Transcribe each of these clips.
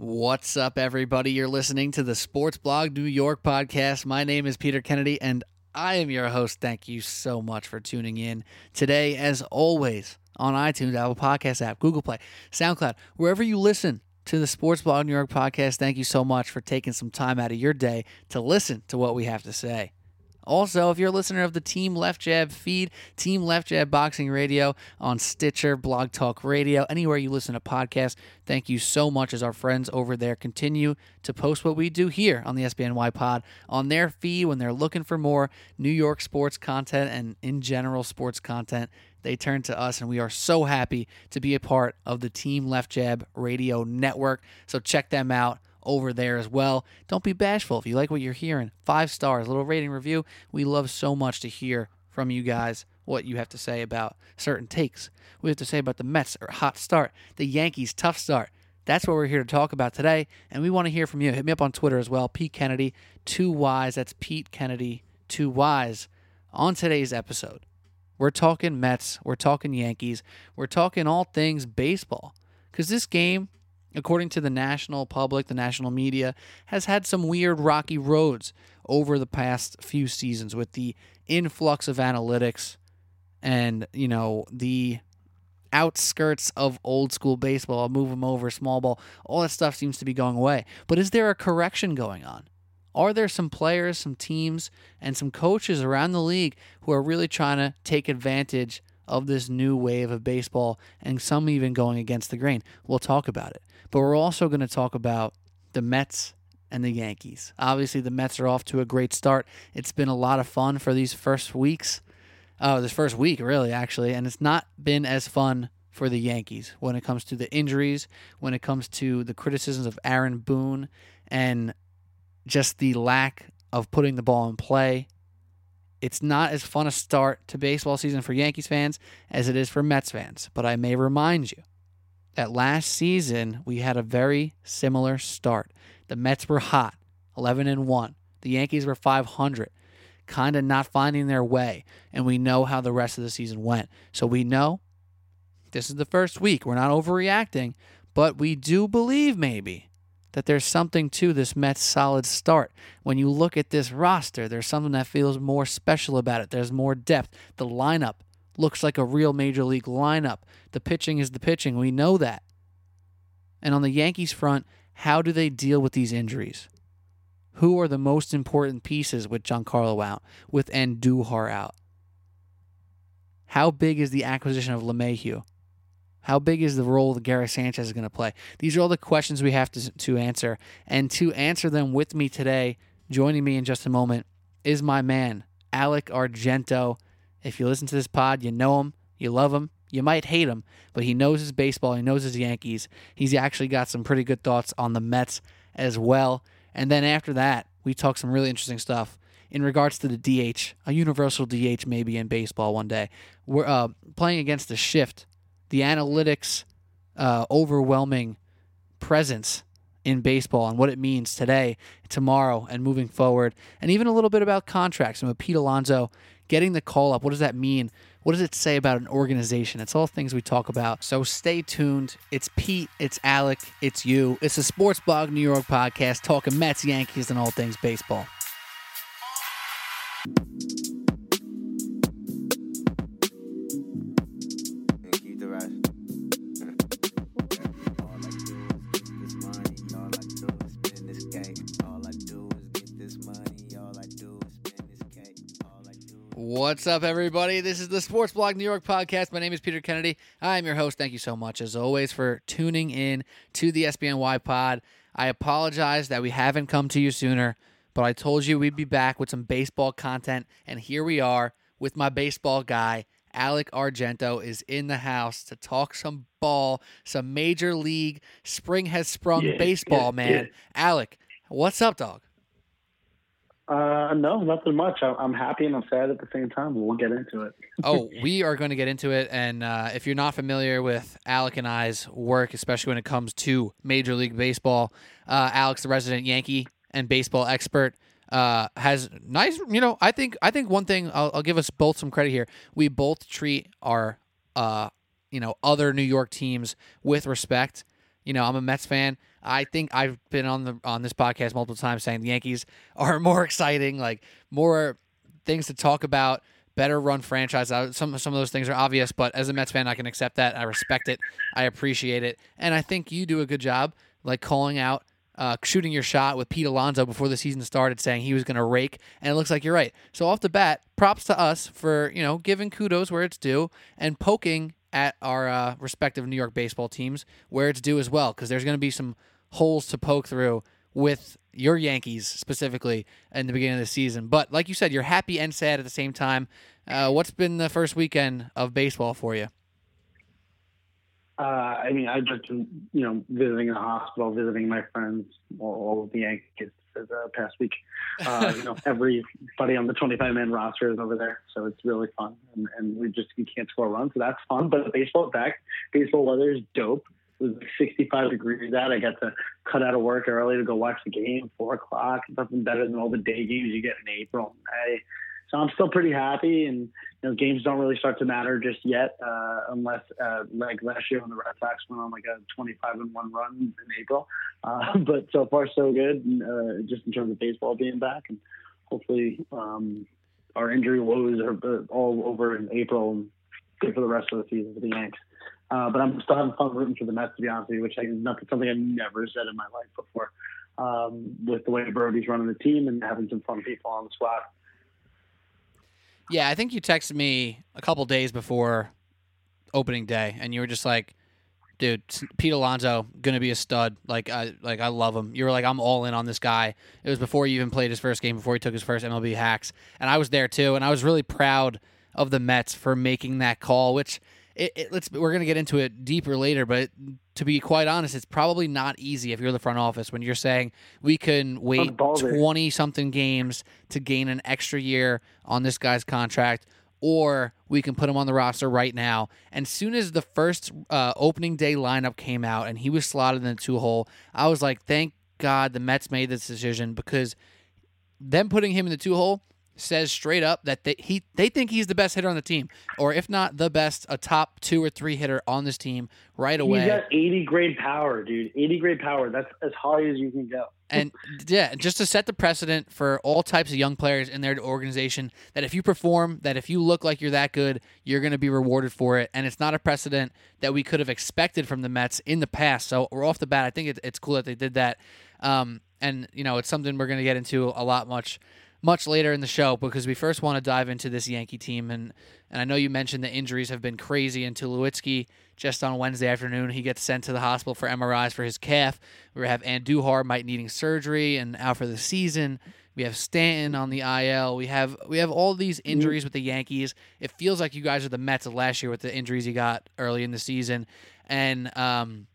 What's up, everybody? You're listening to the Sports Blog New York podcast. My name is Peter Kennedy, and I am your host. Thank you so much for tuning in today, as always, on iTunes, Apple Podcast app, Google Play, SoundCloud, wherever you listen to the Sports Blog New York podcast. Thank you so much for taking some time out of your day to listen to what we have to say. Also, if you're a listener of the Team Left Jab feed, Team Left Jab Boxing Radio on Stitcher, Blog Talk Radio, anywhere you listen to podcasts, thank you so much as our friends over there continue to post what we do here on the SBNY Pod on their feed when they're looking for more New York sports content and in general sports content. They turn to us, and we are so happy to be a part of the Team Left Jab Radio Network. So check them out over there as well. Don't be bashful if you like what you're hearing. Five stars, little rating review. We love so much to hear from you guys what you have to say about certain takes. We have to say about the Mets or hot start, the Yankees tough start. That's what we're here to talk about today, and we want to hear from you. Hit me up on Twitter as well, Pete Kennedy, two Y's. That's Pete Kennedy, two Y's. On today's episode, we're talking Mets, we're talking Yankees, we're talking all things baseball. Because this game according to the national public, the national media, has had some weird rocky roads over the past few seasons with the influx of analytics and, you know, the outskirts of old school baseball, I'll move them over, small ball, all that stuff seems to be going away. But is there a correction going on? Are there some players, some teams, and some coaches around the league who are really trying to take advantage of this new wave of baseball and some even going against the grain? We'll talk about it. But we're also going to talk about the Mets and the Yankees. Obviously, the Mets are off to a great start. It's been a lot of fun for these first weeks. Uh, this first week, really, actually. And it's not been as fun for the Yankees when it comes to the injuries, when it comes to the criticisms of Aaron Boone, and just the lack of putting the ball in play. It's not as fun a start to baseball season for Yankees fans as it is for Mets fans. But I may remind you that last season we had a very similar start. The Mets were hot, 11 and 1. The Yankees were 500, kind of not finding their way, and we know how the rest of the season went. So we know this is the first week. We're not overreacting, but we do believe maybe that there's something to this Mets solid start. When you look at this roster, there's something that feels more special about it. There's more depth. The lineup looks like a real major league lineup. The pitching is the pitching. We know that. And on the Yankees front, how do they deal with these injuries? Who are the most important pieces with Giancarlo out, with Andujar out? How big is the acquisition of LeMahieu? How big is the role that Gary Sanchez is going to play? These are all the questions we have to, to answer. And to answer them with me today, joining me in just a moment, is my man, Alec Argento. If you listen to this pod, you know him, you love him, you might hate him, but he knows his baseball, he knows his Yankees. He's actually got some pretty good thoughts on the Mets as well. And then after that, we talk some really interesting stuff in regards to the DH, a universal DH maybe in baseball one day. We're uh, playing against the shift, the analytics uh, overwhelming presence in baseball and what it means today, tomorrow, and moving forward, and even a little bit about contracts and with Pete Alonso getting the call up. What does that mean? What does it say about an organization? It's all things we talk about. So stay tuned. It's Pete, it's Alec, it's you. It's the Sports Blog New York podcast talking Mets, Yankees, and all things baseball. What's up, everybody? This is the Sports Blog New York podcast. My name is Peter Kennedy. I'm your host. Thank you so much, as always, for tuning in to the SBNY pod. I apologize that we haven't come to you sooner, but I told you we'd be back with some baseball content, and here we are with my baseball guy. Alec Argento is in the house to talk some ball, some major league. Spring has sprung Yeah, baseball, yeah, man. yeah. Alec, what's up, dog? Uh, no, nothing much. I'm, happy and I'm sad at the same time. We'll get into it. oh, we are going to get into it. And uh, if you're not familiar with Alec and I's work, especially when it comes to Major League Baseball, uh, Alex, the resident Yankee and baseball expert, uh, has nice. You know, I think I think one thing I'll, I'll give us both some credit here. We both treat our uh, you know other New York teams with respect. You know, I'm a Mets fan. I think I've been on the on this podcast multiple times saying the Yankees are more exciting, like more things to talk about, better run franchise. Some some of those things are obvious, but as a Mets fan, I can accept that. I respect it. I appreciate it, and I think you do a good job, like calling out. Uh, shooting your shot with Pete Alonso before the season started, saying he was going to rake, and it looks like you're right. So off the bat, props to us for you know giving kudos where it's due and poking at our uh, respective New York baseball teams where it's due as well, because there's going to be some holes to poke through with your Yankees specifically in the beginning of the season. But like you said, you're happy and sad at the same time. Uh, what's been the first weekend of baseball for you? Uh, I mean, I've just been, you know, visiting the hospital, visiting my friends, all, all of the Yankees the past week. Uh, you know, everybody on the 25 man roster is over there, so it's really fun. And, and we just we can't score runs, so that's fun. But baseball back, baseball weather is dope. It was 65 degrees out. I got to cut out of work early to go watch the game, four o'clock. Nothing better than all the day games you get in April and May. So I'm still pretty happy, and you know, games don't really start to matter just yet, uh, unless uh, like last year when the Red Sox went on like a 25 and one run in April. Uh, but so far so good, uh, just in terms of baseball being back, and hopefully um, our injury woes are uh, all over in April and good for the rest of the season for the Yanks. Uh, but I'm still having fun rooting for the Mets, to be honest with you, which is nothing something I've never said in my life before. Um, with the way Brodie's running the team and having some fun people on the squad. Yeah, I think you texted me a couple days before opening day, and you were just like, "Dude, Pete Alonso gonna be a stud. Like, I like I love him." You were like, "I'm all in on this guy." It was before he even played his first game, before he took his first MLB hacks, and I was there too, and I was really proud of the Mets for making that call, which it, it, let's we're gonna get into it deeper later, but to be quite honest, it's probably not easy if you're the front office when you're saying we can wait twenty something games to gain an extra year on this guy's contract, or we can put him on the roster right now. And as soon as the first uh, opening day lineup came out and he was slotted in the two hole, I was like, thank God the Mets made this decision because them putting him in the two hole says straight up that they, he they think he's the best hitter on the team, or if not the best, a top two or three hitter on this team right away. He's got 80 grade power, dude. 80 grade power. That's as high as you can go. and yeah, just to set the precedent for all types of young players in their organization, that if you perform, that if you look like you're that good, you're going to be rewarded for it. And it's not a precedent that we could have expected from the Mets in the past. So we're off the bat. I think it, it's cool that they did that. Um, and you know, it's something we're going to get into a lot much much later in the show because we first want to dive into this Yankee team and and I know you mentioned the injuries have been crazy and Tulowitzki just on Wednesday afternoon he gets sent to the hospital for MRIs for his calf. We have Andujar might needing surgery and out for the season. We have Stanton on the IL. We have we have all these injuries with the Yankees. It feels like you guys are the Mets of last year with the injuries you got early in the season. And um,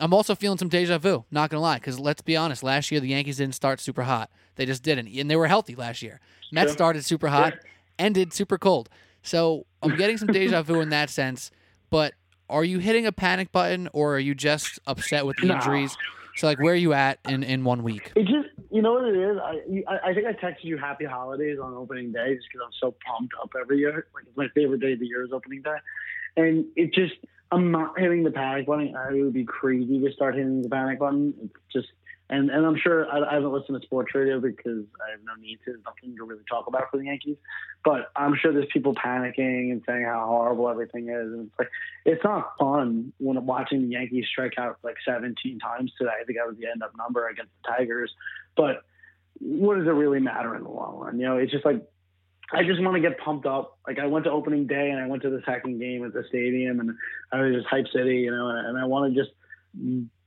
I'm also feeling some deja vu, not gonna lie, because let's be honest, last year the Yankees didn't start super hot. They just didn't, and they were healthy last year. Mets started super hot, ended super cold. So I'm getting some deja vu in that sense. But are you hitting a panic button, or are you just upset with the injuries? So like, where are you at in in one week? It just, you know what it is. I I think I texted you happy holidays on opening day just because I'm so pumped up every year. Like it's my favorite day of the year is opening day, and it just I'm not hitting the panic button. I would be crazy to start hitting the panic button. It's just, and, and I'm sure I, I haven't listened to sports radio because I have no need to. Nothing to really talk about for the Yankees. But I'm sure there's people panicking and saying how horrible everything is. And it's like, it's not fun when I'm watching the Yankees strike out like 17 times today. I think that was the end up number against the Tigers. But what does it really matter in the long run? You know, it's just like I just want to get pumped up. Like I went to opening day and I went to the second game at the stadium and I was just hype city, you know, and, and I want to just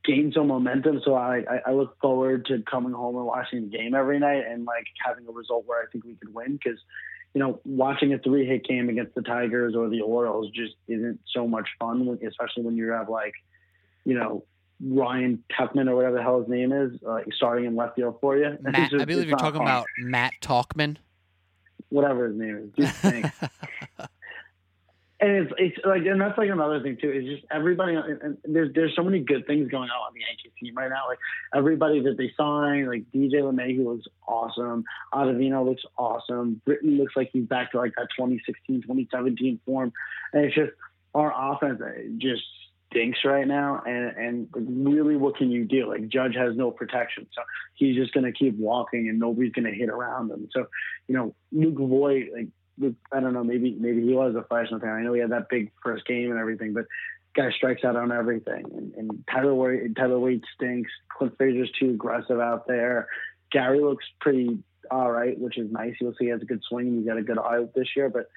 gain some momentum. So I, I, look forward to coming home and watching the game every night and like having a result where I think we could win because, you know, watching a three hit game against the Tigers or the Orioles just isn't so much fun, especially when you have like, you know, Ryan Tepman or whatever the hell his name is, uh, starting in left field for you. Matt, just, I believe you're talking fun. about Matt Tauchman whatever his name is. and it's it's like, and that's like another thing too. Is just everybody. And there's there's so many good things going on on the Yankees team right now. Like everybody that they signed, like DJ LeMahieu looks awesome. Ottavino looks awesome. Britton looks like he's back to like that 2016, 2017 form. And it's just our offense eh, just stinks right now, and and really, what can you do? Like Judge has no protection, so he's just going to keep walking, and nobody's going to hit around him. So, you know, Luke Voit, like I don't know, maybe maybe he was a freshman fan. I know he had that big first game and everything, but guy strikes out on everything. And, and Tyler Wade, Tyler Wade stinks. Clint Frazier's too aggressive out there. Gary looks pretty all right, which is nice. You'll see he has a good swing. He's got a good eye this year, but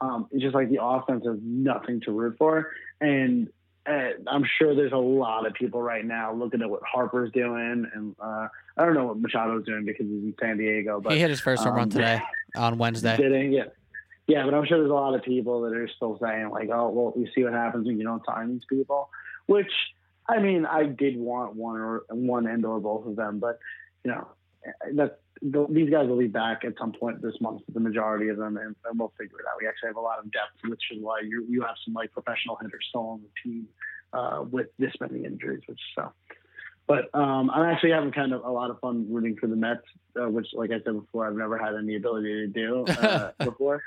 um, it's just like the offense has nothing to root for. And I'm sure there's a lot of people right now looking at what Harper's doing, and uh, I don't know what Machado's doing because he's in San Diego. But he hit his first home um, run today on Wednesday. Did he? Yeah. Yeah, but I'm sure there's a lot of people that are still saying like, "Oh, well, we see what happens when you don't sign these people." Which, I mean, I did want one or one and or both of them, but you know, that these guys will be back at some point this month, the majority of them, and, and, we'll figure it out. We actually have a lot of depth, which is why you you have some like professional hitters still on the team uh, with this many injuries, which so. But um, I'm actually having kind of a lot of fun rooting for the Mets, uh, which, like I said before, I've never had any ability to do uh, before.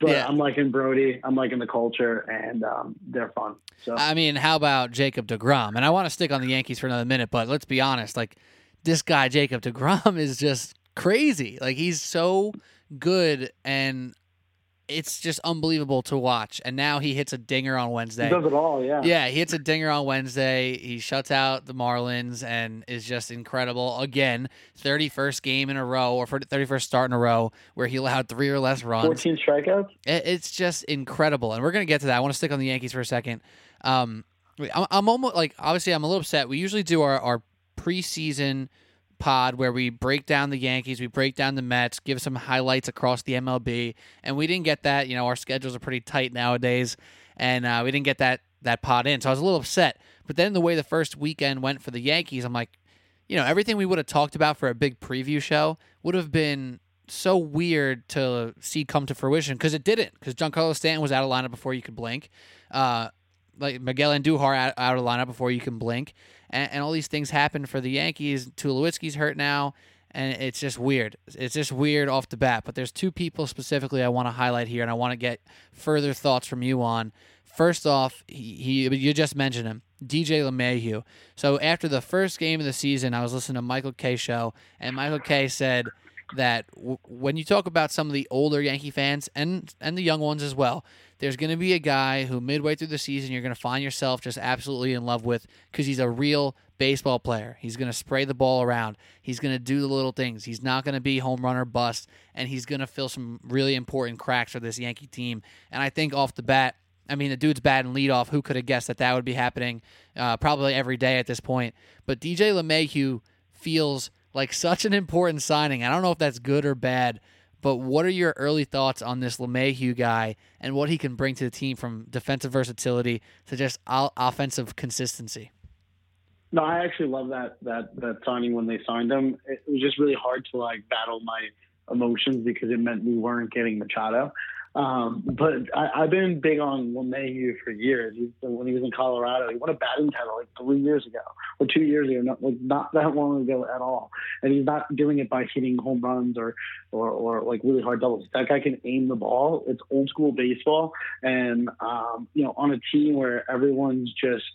But yeah. I'm liking Brody. I'm liking the culture, and um, they're fun. So I mean, how about Jacob Degrom? And I want to stick on the Yankees for another minute, but let's be honest. Like this guy, Jacob Degrom, is just crazy. Like he's so good, and it's just unbelievable to watch. And now he hits a dinger on Wednesday. He does it all, yeah. Yeah, he hits a dinger on Wednesday. He shuts out the Marlins and is just incredible. Again, 31st game in a row or 31st start in a row where he allowed three or less runs. 14 strikeouts? It's just incredible. And we're going to get to that. I want to stick on the Yankees for a second. Um, I'm, I'm almost like, obviously, I'm a little upset. We usually do our, our preseason – pod where we break down the Yankees, we break down the Mets, give some highlights across the MLB, and we didn't get that. You know, our schedules are pretty tight nowadays, and uh, we didn't get that that pod in, so I was a little upset. But then the way the first weekend went for the Yankees, I'm like, you know, everything we would have talked about for a big preview show would have been so weird to see come to fruition because it didn't. Because Giancarlo Stanton was out of lineup before you could blink. Uh, like Miguel Andujar out, out of lineup before you can blink and, and all these things happen for the Yankees. Tulowitzki's hurt now, and it's just weird. It's just weird off the bat. But there's two people specifically I want to highlight here, and I want to get further thoughts from you on. First off, he, he you just mentioned him, DJ LeMahieu. So after the first game of the season, I was listening to Michael Kay show, and Michael Kay said that w- when you talk about some of the older Yankee fans and and the young ones as well, there's going to be a guy who midway through the season you're going to find yourself just absolutely in love with because he's a real baseball player. He's going to spray the ball around. He's going to do the little things. He's not going to be home run or bust, and he's going to fill some really important cracks for this Yankee team. And I think off the bat, I mean, the dude's bad in leadoff. Who could have guessed that that would be happening? Uh, probably every day at this point. But DJ LeMahieu feels like such an important signing. I don't know if that's good or bad, but what are your early thoughts on this LeMahieu guy and what he can bring to the team from defensive versatility to just offensive consistency? No, I actually love that that that signing when they signed him. It was just really hard to like battle my emotions because it meant we weren't getting Machado. Um, but I, have been big on LeMahieu for years. He's, when he was in Colorado, he won a batting title like three years ago or two years ago, not like not that long ago at all. And he's not doing it by hitting home runs or, or, or like really hard doubles. That guy can aim the ball. It's old school baseball. And, um, you know, on a team where everyone's just –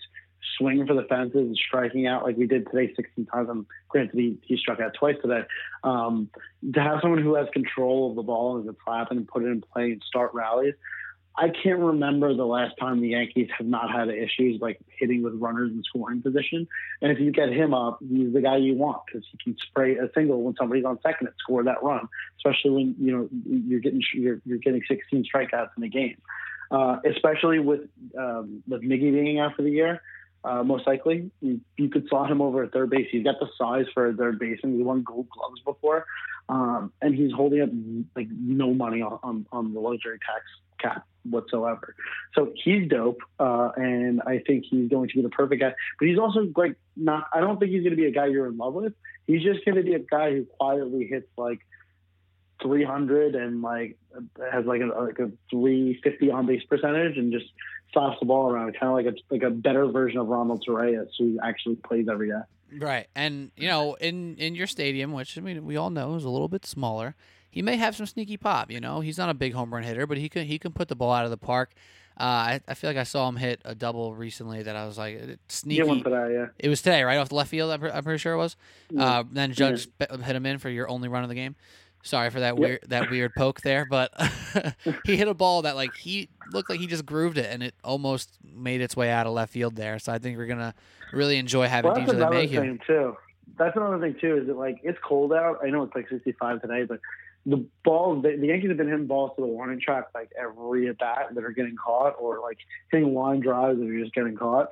swinging for the fences and striking out like we did today 16 times. And granted, he, he struck out twice today. Um, to have someone who has control of the ball and can slap and put it in play and start rallies. I can't remember the last time the Yankees have not had issues like hitting with runners in scoring position. And if you get him up, he's the guy you want because he can spray a single when somebody's on second and score that run, especially when you know you're getting you're, you're getting 16 strikeouts in a game. Uh, especially with um, with Miggy being out for the year, uh, most likely. You, you, could slot him over at third base. He's got the size for a third baseman. He won Gold Gloves before, um, and he's holding up like no money on, on, on the luxury tax cap whatsoever. So he's dope, uh, and I think he's going to be the perfect guy. But he's also like not. I don't think he's going to be a guy you're in love with. He's just going to be a guy who quietly hits like 300 and like has like a like a 350 on base percentage and just slaps the ball around, kind of like a like a better version of Ronald Torreyes, who actually plays every day. Right, and you know, in in your stadium, which I mean, we all know is a little bit smaller, he may have some sneaky pop. You know, he's not a big home run hitter, but he can he can put the ball out of the park. Uh, I, I feel like I saw him hit a double recently that I was like uh, sneaky. Yeah, one today, yeah. It was today, right off the left field. I'm, I'm pretty sure it was. Yeah. Uh, then Judge sp- hit him in for your only run of the game. Sorry for that Yep. weird that weird poke there, but he hit a ball that like he looked like he just grooved it, and it almost made its way out of left field there. So I think we're gonna really enjoy having Well, that's DJ thing too. That's another thing too. Is that like it's cold out? I know it's like 65 today, but the balls, the, the Yankees have been hitting balls to the warning track like every at bat that are getting caught, or like hitting line drives that are just getting caught.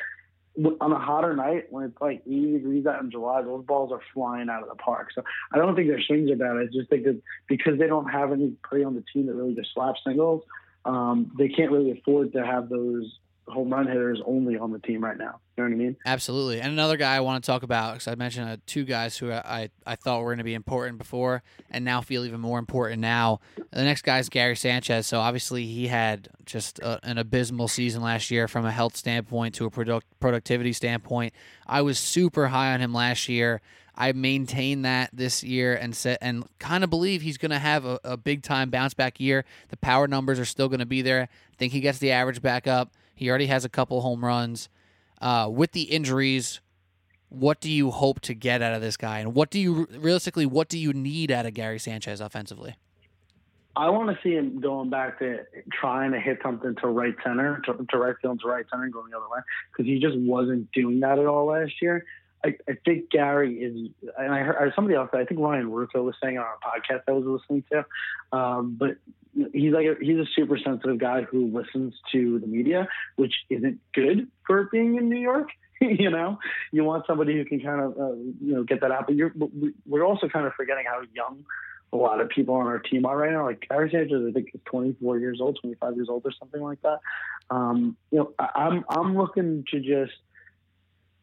On a hotter night, when it's like 80 degrees out in July, those balls are flying out of the park. So I don't think their swings are bad. I just think that because they don't have any anybody on the team that really just slaps singles, um, they can't really afford to have those home run hitters only on the team right now. You know what I mean? Absolutely. And another guy I want to talk about because I mentioned uh, two guys who I, I thought were going to be important before and now feel even more important now. The next guy is Gary Sanchez. So obviously he had just a, an abysmal season last year from a health standpoint to a product, productivity standpoint. I was super high on him last year. I maintain that this year and set and kind of believe he's going to have a, a big time bounce back year. The power numbers are still going to be there. I think he gets the average back up. He already has a couple home runs. Uh, with the injuries, what do you hope to get out of this guy, and what do you realistically what do you need out of Gary Sanchez offensively? I want to see him going back to trying to hit something to right center, to, to right field, to right center, and going the other way because he just wasn't doing that at all last year. I, I think Gary is, and I heard, somebody else. I think Ryan Russo was saying on our podcast I was listening to, um, but he's like a, he's a super sensitive guy who listens to the media, which isn't good for being in New York. you know, you want somebody who can kind of uh, you know get that out. But you're, we- we're also kind of forgetting how young a lot of people on our team are right now. Like Gary Sanchez, I think is 24 years old, 25 years old, or something like that. Um, you know, I, I'm I'm looking to just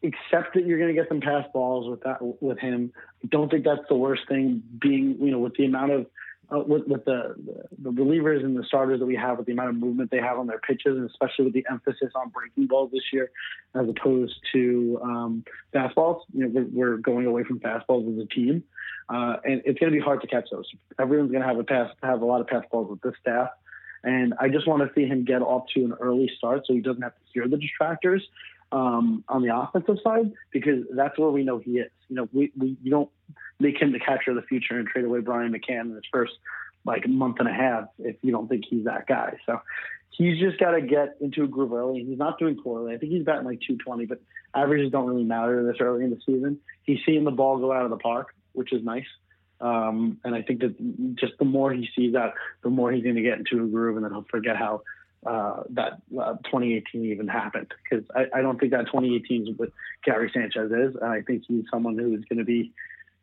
accept that you're going to get some pass balls with that with him. I don't think that's the worst thing. Being you know with the amount of uh, with, with the, the relievers and the starters that we have, with the amount of movement they have on their pitches, and especially with the emphasis on breaking balls this year, as opposed to um, fastballs. You know, we're, we're going away from fastballs as a team, uh, and it's going to be hard to catch those. Everyone's going to have a pass, have a lot of pass balls with this staff. And I just want to see him get off to an early start so he doesn't have to hear the distractors um, on the offensive side because that's where we know he is. You know, we, we you don't make him the catcher of the future and trade away Brian McCann in his first like month and a half if you don't think he's that guy. So he's just got to get into a groove early. He's not doing poorly. I think he's batting like 220, but averages don't really matter this early in the season. He's seeing the ball go out of the park, which is nice. Um, and I think that just the more he sees that, the more he's going to get into a groove, and then he'll forget how uh, that uh, 2018 even happened. Because I, I don't think that 2018 is what Gary Sanchez is, and I think he's someone who is going to be,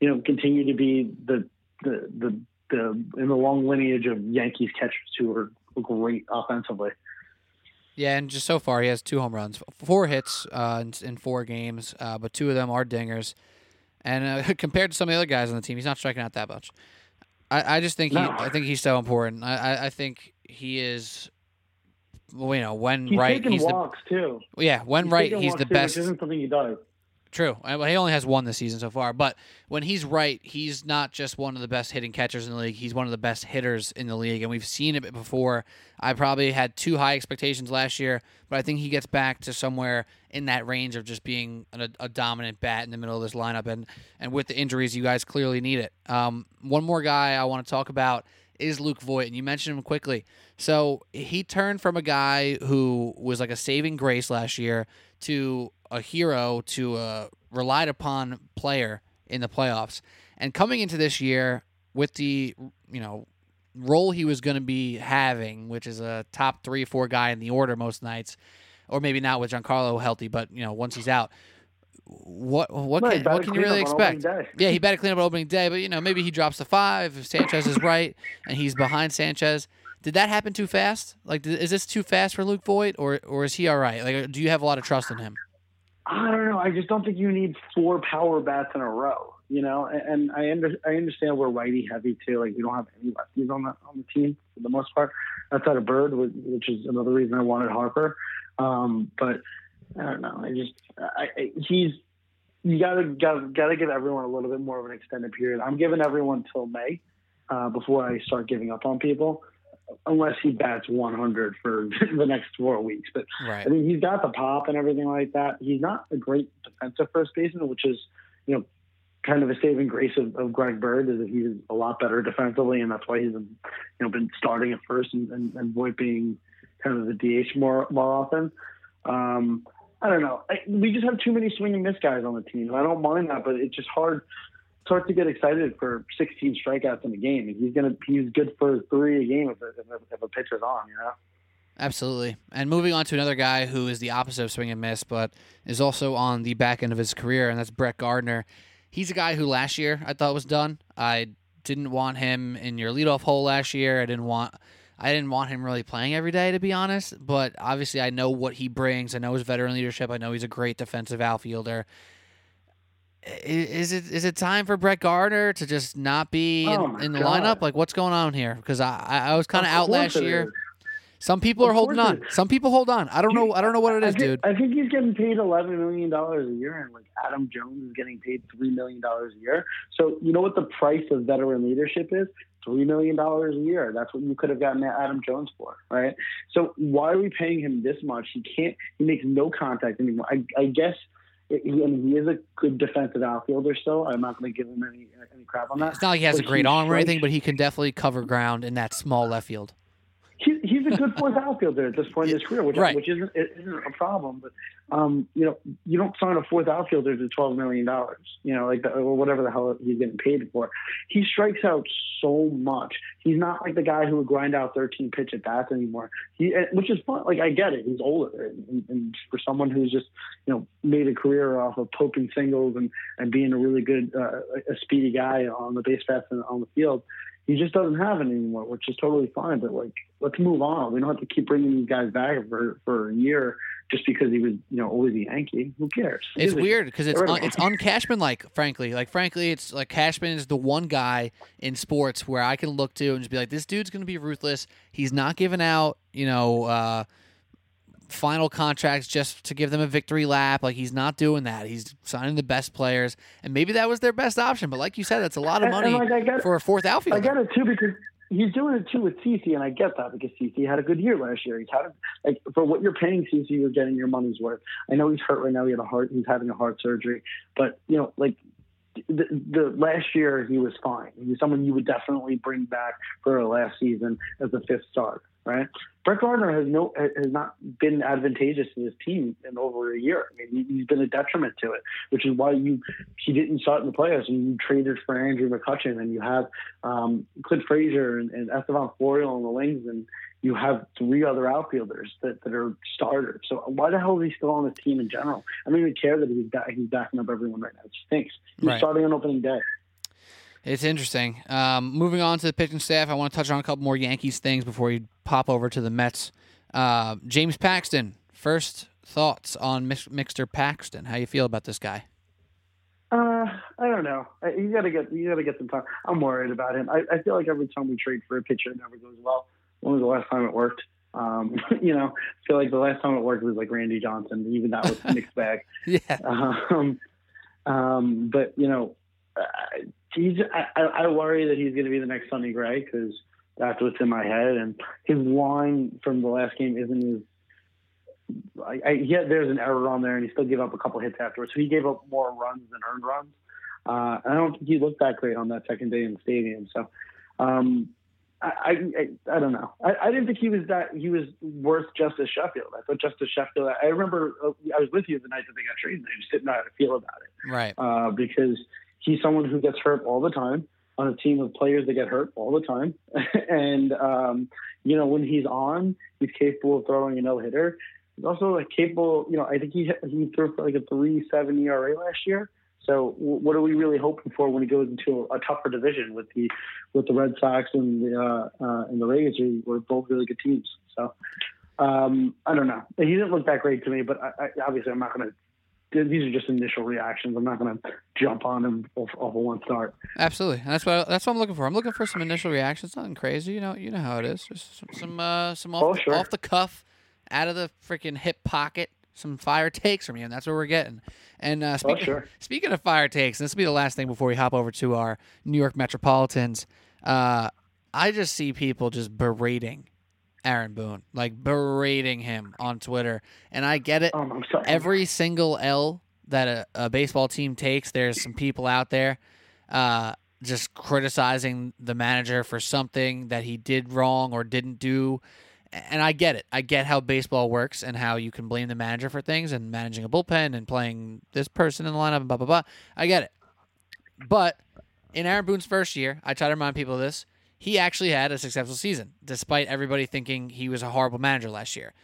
you know, continue to be the the the, the in the long lineage of Yankees catchers who are great offensively. Yeah, and just so far he has two home runs, four hits uh, in, in four games, uh, but two of them are dingers. And uh, compared to some of the other guys on the team, he's not striking out that much. I, I just think he, No. I think he's so important. I, I, I think he is. Well, you know, when He's right, he's walks too. the yeah, when He's right, he's the too, best. Which isn't something he does. True. Uh, He only has one this season so far, but when he's right, he's not just one of the best hitting catchers in the league. He's one of the best hitters in the league, and we've seen it before. I probably had too high expectations last year, but I think he gets back to somewhere in that range of just being a, a dominant bat in the middle of this lineup. And and with the injuries, you guys clearly need it. Um, one more guy I want to talk about is Luke Voit, and you mentioned him quickly. So he turned from a guy who was like a saving grace last year to a hero to a relied upon player in the playoffs. And coming into this year with the you know role he was going to be having, which is a top three, four guy in the order most nights, or maybe not with Giancarlo healthy, but you know once he's out, what what he can what can you really cleanup on opening expect? Yeah, he better clean up on opening day, but you know maybe he drops the five if Sanchez is right and he's behind Sanchez. Did that happen too fast? Like, is this too fast for Luke Voit, or or is he all right? Like, do you have a lot of trust in him? I don't know. I just don't think you need four power bats in a row. You know, and, and I under, I understand we're righty heavy too. Like we don't have any lefties on the on the team for the most part, outside of Bird, which which is another reason I wanted Harper. Um, but I don't know. I just I, I, he's you gotta gotta gotta give everyone a little bit more of an extended period. I'm giving everyone till May uh, before I start giving up on people. unless he bats 100 for the next four weeks. But right. I mean, he's got the pop and everything like that. He's not a great defensive first baseman, which is, you know, kind of a saving grace of, of Greg Bird is that he's a lot better defensively, and that's why he's, you know, been starting at first and, and, and Voit being kind of the DH more more often. Um, I don't know. I, we just have too many swing and miss guys on the team. I don't mind that, but it's just hard. It's hard to get excited for 16 strikeouts in a game. He's gonna he's good for three a game if if if a pitcher's on. You know. Absolutely. And moving on to another guy who is the opposite of swing and miss, but is also on the back end of his career, and that's Brett Gardner. He's a guy who last year I thought was done. I didn't want him in your leadoff hole last year. I didn't want I didn't want him really playing every day to be honest, but obviously I know what he brings. I know his veteran leadership. I know he's a great defensive outfielder. Is it is it time for Brett Gardner to just not be in, Oh in the God. lineup? Like what's going on here? Because I I I was kind of out last year. is. Some people Of are holding on. Some people hold on. I don't know. I don't know what it I is, think, dude. I think he's getting paid eleven million dollars a year, and like Adam Jones is getting paid three million dollars a year. So you know what the price of veteran leadership is? Three million dollars a year. That's what you could have gotten Adam Jones for, right? So why are we paying him this much? He can't. He makes no contact anymore. I, I guess. He, I mean, he is a good defensive outfielder. Still, I'm not going to give him any any crap on that. It's not like he has a great he arm or anything, but he can definitely cover ground in that small left field. he, he's a good fourth outfielder at this point in his career, which Right. which isn't it isn't a problem. But um, you know, you don't sign a fourth outfielder to twelve million dollars, you know, like the, or whatever the hell he's getting paid for. He strikes out so much. He's not like the guy who would grind out thirteen pitch at bats anymore. He, eh, which is fun. Like I get it, he's older, and, and for someone who's just you know made a career off of poking singles and and being a really good uh, a speedy guy on the base paths and on the field he just doesn't have it anymore, which is totally fine. But like, let's move on. We don't have to keep bringing these guys back for for a year just because he was, you know, always a Yankee. Who cares? It's weird because it's un, it's uncashman like. Frankly, like frankly, it's like Cashman is the one guy in sports where I can look to and just be like, this dude's gonna be ruthless. He's not giving out, you know, uh, final contracts just to give them a victory lap. Like he's not doing that. He's signing the best players, and maybe that was their best option. But like you said, that's a lot of money like, I get- for a fourth outfielder. I get it too because he's doing it too with CC, and I get that because CC had a good year last year. He's had like for what you're paying CC, you're getting your money's worth. I know he's hurt right now. He had a heart. He's having a heart surgery, but you know, like. The, the last year he was fine. He was someone you would definitely bring back for a last season as a fifth start, right? Brett Gardner has no has not been advantageous to his team in over a year. I mean, he, he's been a detriment to it, which is why you he didn't start in the playoffs and you traded for Andrew McCutchen and you have um, Clint Frazier and, and Estevan Florial on the wings and you have three other outfielders that, that are starters. So why the hell is he still on the team in general? I don't even care that he's back, he's backing up everyone right now. It stinks. He's Right. starting on opening day. It's interesting. Um, moving on to the pitching staff, I want to touch on a couple more Yankees things before we pop over to the Mets. Uh, James Paxton, first thoughts on Mr. Paxton? How you feel about this guy? Uh, I don't know. I- You gotta get you gotta get some time. I'm worried about him. I, I feel like every time we trade for a pitcher, it never goes well. When was the last time it worked? Um, you know, I feel like the last time it worked was like Randy Johnson. Even that was mixed bag. Yeah, Um, um, but you know, I, he's, I, I worry that he's going to be the next Sonny Gray because that's what's in my head. And his line from the last game isn't as. I, I, yeah, there's an error on there, and he still gave up a couple hits afterwards. So he gave up more runs than earned runs. Uh, I don't think he looked that great on that second day in the stadium. So, um, I, I, I, don't know. I, I didn't think he was that he was worth Justus Sheffield. I thought Justus Sheffield. I remember uh, I was with you the night that they got traded. and I just didn't know how to feel about it right. uh, because he's someone who gets hurt all the time on a team of players that get hurt all the time. and um, you know when he's on, he's capable of throwing a no hitter. He's also like capable. You know, I think he he threw for like a three seven ERA last year. So w- what are we really hoping for when he goes into a, tougher division with the with the Red Sox and the uh, uh, and the Rays, who were both really good teams. So um, I don't know. He didn't look that great to me, but I, I, obviously I'm not going to. These are just initial reactions. I'm not going to jump on him off, off of one start. Absolutely. And that's what that's what I'm looking for. I'm looking for some initial reactions. Nothing crazy, you know. You know how it is. Just some some, uh, some off, Oh, sure. off the cuff, out of the freaking hip pocket, some fire takes from you, and that's what we're getting. And uh, Oh, speaking sure. speaking of fire takes, this will be the last thing before we hop over to our New York Metropolitans. Uh, I just see people just berating Aaron Boone, like berating him on Twitter, and I get it. Um. Every single L that a, a baseball team takes, there's some people out there uh, just criticizing the manager for something that he did wrong or didn't do. And I get it. I get how baseball works and how you can blame the manager for things and managing a bullpen and playing this person in the lineup and blah blah blah. I get it. But in Aaron Boone's first year, I try to remind people of this. He actually had a successful season, despite everybody thinking he was a horrible manager last year.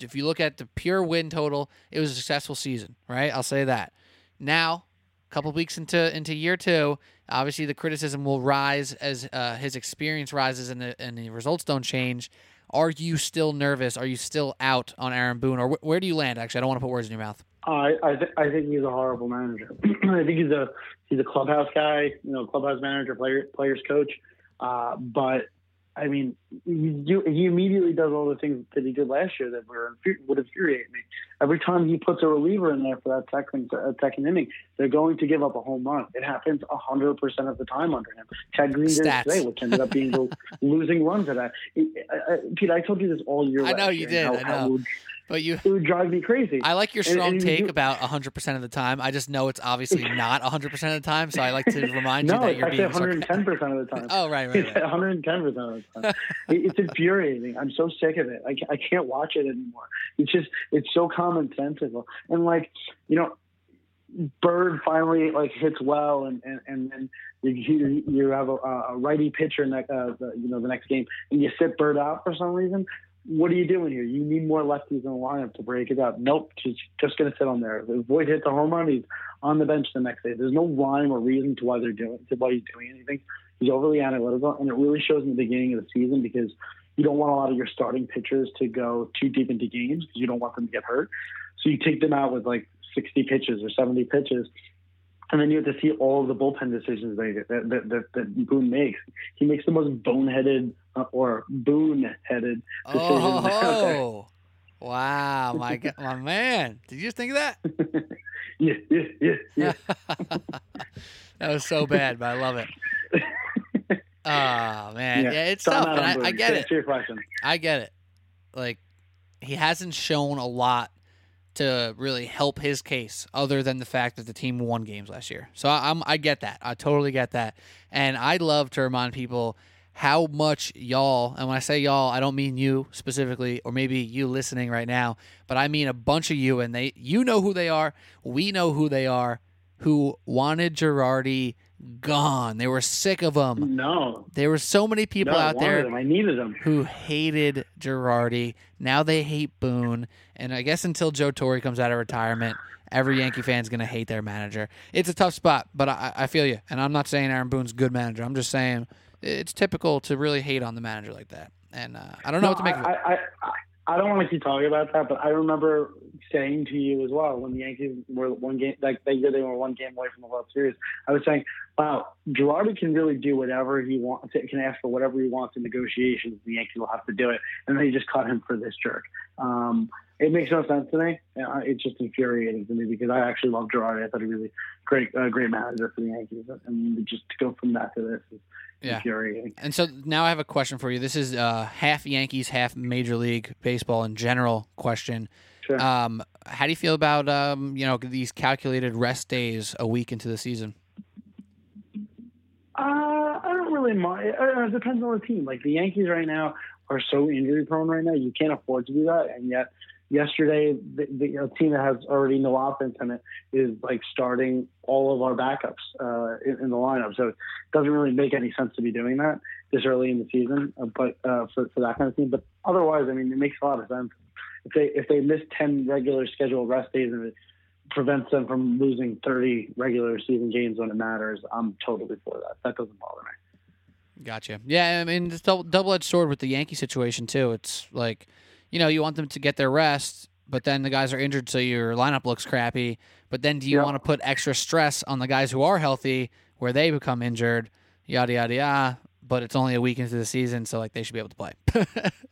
If you look at the pure win total, it was a successful season, right? I'll say that. Now, a couple weeks into into year two, obviously the criticism will rise as uh, his experience rises and the and the results don't change. Are you still nervous? Are you still out on Aaron Boone, or wh- where do you land? Actually, I don't want to put words in your mouth. I I, th- I think he's a horrible manager. I think he's a he's a clubhouse guy, you know, clubhouse manager, player players coach. Uh, but I mean, he, do, he immediately does all the things that he did last year that were would infuriate me. Every time he puts a reliever in there for that second uh, second inning, they're going to give up a home run. It happens hundred percent of the time under him. Ted Green did it today, which ended up being the losing run for that. Pete, I told you this all year. I know you did. How, I know. But you, it would drive me crazy. I like your strong and, and take you, about 100% of the time. I just know it's obviously not 100% of the time, so I like to remind no, you that you're being 110% of the time. oh, right, right. right. 110% of the time. it's infuriating. I'm so sick of it. I, I can't watch it anymore. It's just, it's so commonsensical. And like, you know, Bird finally like hits well, and and and then you you have a, a righty pitcher next uh, the, you know the next game, and you sit Bird out for some reason what are you doing here? You need more lefties in the lineup to break it up. Nope, she's just going to sit on there. If Voit hits a home run, he's on the bench the next day. There's no rhyme or reason to why they're doing to why he's doing anything. He's overly analytical, and it really shows in the beginning of the season because you don't want a lot of your starting pitchers to go too deep into games because you don't want them to get hurt. So you take them out with like 60 pitches or 70 pitches, and then you have to see all the bullpen decisions that that, that, that Boone makes. He makes the most boneheaded uh, or boone-headed decisions. Oh, wow, my God, my man! Did you just think of that? yeah, yeah, yeah, yeah. that was so bad, but I love it. Oh man, yeah, yeah it's tough. I, I, get it. I get it. Like he hasn't shown a lot to really help his case other than the fact that the team won games last year. So I'm I get that. I totally get that. And I'd love to remind people how much y'all, and when I say y'all, I don't mean you specifically or maybe you listening right now, but I mean a bunch of you and they you know who they are, we know who they are who wanted Girardi gone. They were sick of him. No. There were so many people no, out there I needed them. who hated Girardi. Now they hate Boone. And I guess until Joe Torre comes out of retirement, every Yankee fan's going to hate their manager. It's a tough spot, but I, I feel you. And I'm not saying Aaron Boone's a good manager. I'm just saying it's typical to really hate on the manager like that. And uh, I don't know no, what to make I, of it. I, I, don't want to keep talking about that, but I remember saying to you as well when the Yankees were one game, like they they were one game away from the World Series. I was saying, wow, Girardi can really do whatever he wants. Can ask for whatever he wants in negotiations. The Yankees will have to do it, and they just cut him for this jerk. Um, it makes no sense to me. It's just infuriating to me because I actually love Girardi. I thought he was a great, uh, great manager for the Yankees, and just to go from that to this is yeah. infuriating. And so now I have a question for you. This is uh, half Yankees, half Major League Baseball in general question. Sure. Um, how do you feel about um, you know these calculated rest days a week into the season? Uh, I don't really mind. It depends on the team. Like the Yankees right now are so injury prone right now. You can't afford to do that, and yet yesterday, the, the team that has already no offense in it is like starting all of our backups uh, in, in, the lineup. So it doesn't really make any sense to be doing that this early in the season, uh, but uh, for, for that kind of team. But otherwise, I mean, it makes a lot of sense. If they if they miss ten regular scheduled rest days and it prevents them from losing thirty regular season games when it matters, I'm totally for that. That doesn't bother me. Gotcha. Yeah, I mean, it's double edged sword with the Yankee situation too. It's like you know, you want them to get their rest, but then the guys are injured, so your lineup looks crappy. But then do you want to put extra stress on the guys who are healthy where they become injured? Yada, yada, yada. But it's only a week into the season, so like they should be able to play.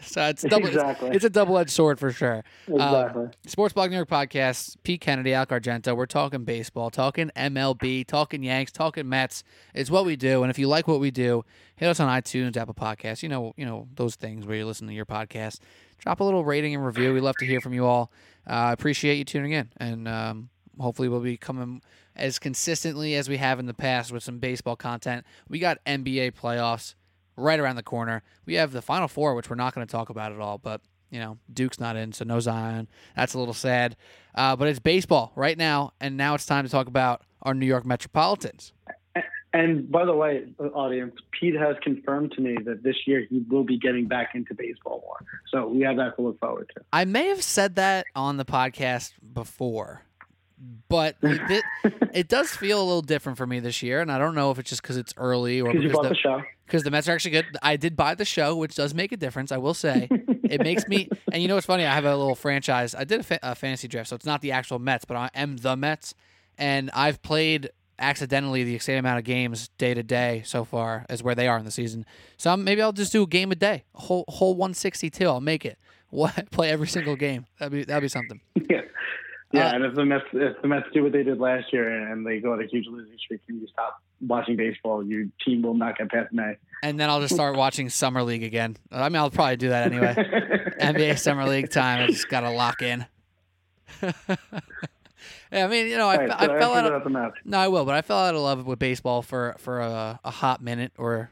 so it's double, exactly. it's, it's a double edged sword for sure. exactly. Sports Blog New York podcast. Pete Kennedy, Al Argento. We're talking baseball, talking MLB, talking Yanks, talking Mets. It's what we do. And if you like what we do, hit us on iTunes, Apple Podcasts. You know, you know those things where you listen to your podcast. Drop a little rating and review. We love to hear from you all. I uh, appreciate you tuning in, and um, hopefully we'll be coming as consistently as we have in the past with some baseball content. We got NBA playoffs right around the corner. We have the Final Four, which we're not going to talk about at all, but you know, Duke's not in, so no Zion. That's a little sad. Uh, but it's baseball right now, and now it's time to talk about our New York Metropolitans. And by the way, audience, Pete has confirmed to me that this year he will be getting back into baseball more. So we have that to look forward to. I may have said that on the podcast before, but it, it does feel a little different for me this year. And I don't know if it's just because it's early or because the, the, show. Because the Mets are actually good. I did buy the show, which does make a difference. I will say it makes me. And you know what's funny? I have a little franchise. I did a, fa- a fantasy draft, so it's not the actual Mets, but I am the Mets, and I've played accidentally the same amount of games day to day so far as where they are in the season. So I'm, maybe I'll just do a game a day, a whole whole 162. I'll make it. What play every single game? That'd be that'd be something. Yeah. Yeah, uh, and if the Mets if the Mets do what they did last year and they go on a huge losing streak and you stop watching baseball, your team will not get past May. And then I'll just start watching Summer League again. I mean, I'll probably do that anyway. NBA Summer League time. I just got to lock in. Yeah, I mean, you know, I, right, I so fell out of no, I will, but I fell out of love with baseball for for a, a hot minute, or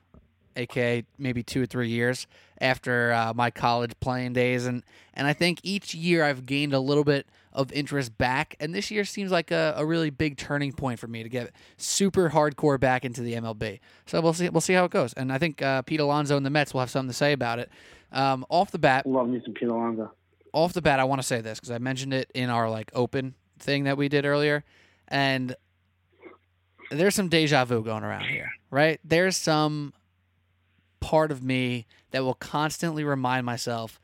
aka maybe two or three years after uh, my college playing days, and and I think each year I've gained a little bit of interest back, and this year seems like a, a really big turning point for me to get super hardcore back into the MLB. So we'll see we'll see how it goes, and I think uh, Pete Alonso and the Mets will have something to say about it. Um, off the bat, love me some Pete Alonso. Off the bat, I want to say this because I mentioned it in our like open thing that we did earlier, and there's some deja vu going around here, right? There's some part of me that will constantly remind myself,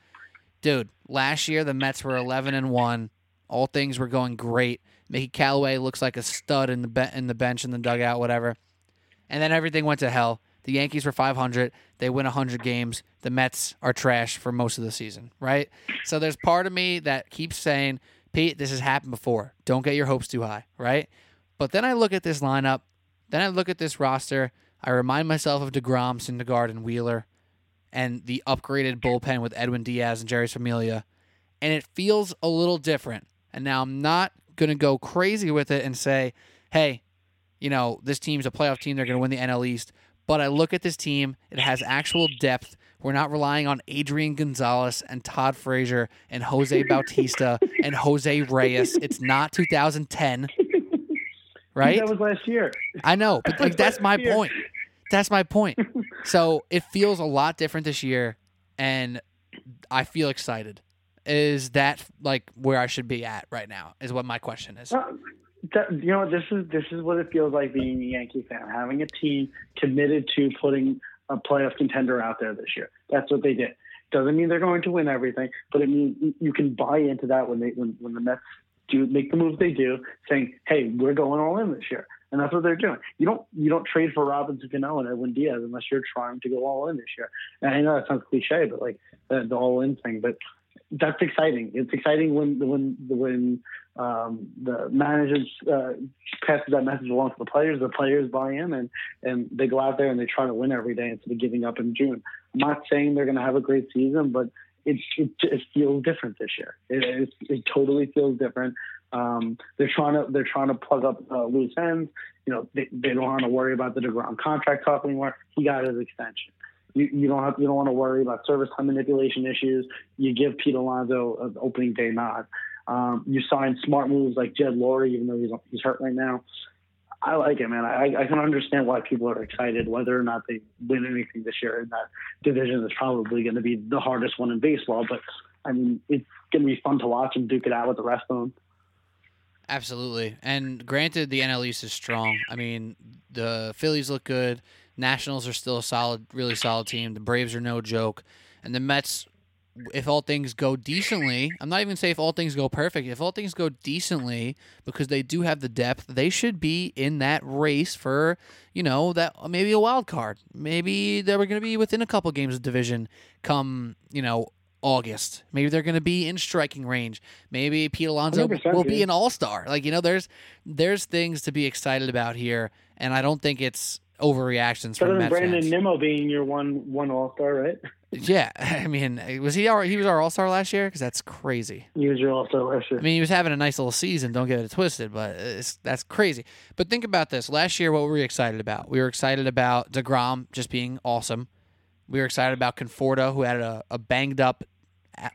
dude, last year the Mets were 11 and 1. All things were going great. Mickey Callaway looks like a stud in the be- in the bench in the dugout, whatever. And then everything went to hell. The Yankees were 500. They win 100 games. The Mets are trash for most of the season, right? So there's part of me that keeps saying, Pete, this has happened before. Don't get your hopes too high, right? But then I look at this lineup, then I look at this roster. I remind myself of DeGrom, Syndergaard, and Wheeler, and the upgraded bullpen with Edwin Diaz and Jeurys Familia, and it feels a little different. And now I'm not going to go crazy with it and say, hey, you know, this team's a playoff team. They're going to win the NL East. But I look at this team, it has actual depth. We're not relying on Adrian Gonzalez and Todd Frazier and Jose Bautista and Jose Reyes. It's not 2010. Right? That was last year. I know, but like that's my year. point. That's my point. So it feels a lot different this year, and I feel excited. Is that like where I should be at right now? Is what my question is. Uh, that, you know, this is this is what it feels like being a Yankee fan, having a team committed to putting a playoff contender out there this year. That's what they did. Doesn't mean they're going to win everything, but it means you can buy into that when they when, when the Mets do make the moves they do, saying, "Hey, we're going all in this year," and that's what they're doing. You don't you don't trade for Robinson Cano and Edwin Diaz unless you're trying to go all in this year. And I know that sounds cliche, but like the, the all in thing, but that's exciting. It's exciting when when when um, the managers uh, passes that message along to the players. The players buy in and and they go out there and they try to win every day instead of giving up in June. I'm not saying they're going to have a great season, but it it, it feels different this year. It, it, it totally feels different. Um, they're trying to they're trying to plug up uh, loose ends. You know, they, they don't want to worry about the Degrom contract talk anymore. He got his extension. You, you don't have you don't want to worry about service time manipulation issues. You give Pete Alonso an opening day nod. Um, you sign smart moves like Jed Lowrie, even though he's he's hurt right now. I like it, man. I, I can understand why people are excited, whether or not they win anything this year. And that division is probably going to be the hardest one in baseball. But I mean, it's going to be fun to watch and duke it out with the rest of them. Absolutely. And granted, the NL East is strong. I mean, the Phillies look good. Nationals are still a solid, really solid team. The Braves are no joke. And the Mets if all things go decently, I'm not even saying if all things go perfect. If all things go decently, because they do have the depth, they should be in that race for you know that maybe a wild card. Maybe they were going to be within a couple games of division come you know August. Maybe they're going to be in striking range. Maybe Pete Alonso 100%, will be an all star. Like you know, there's there's things to be excited about here, and I don't think it's overreactions Better from Mets Brandon fans. Nimmo being your one one All Star, right? Yeah, I mean, was he our, he was our all star last year? Because that's crazy. He was your All Star last year. I mean, he was having a nice little season. Don't get it twisted, but it's, that's crazy. But think about this: last year, what were we excited about? We were excited about Degrom just being awesome. We were excited about Conforto, who had a, a banged up,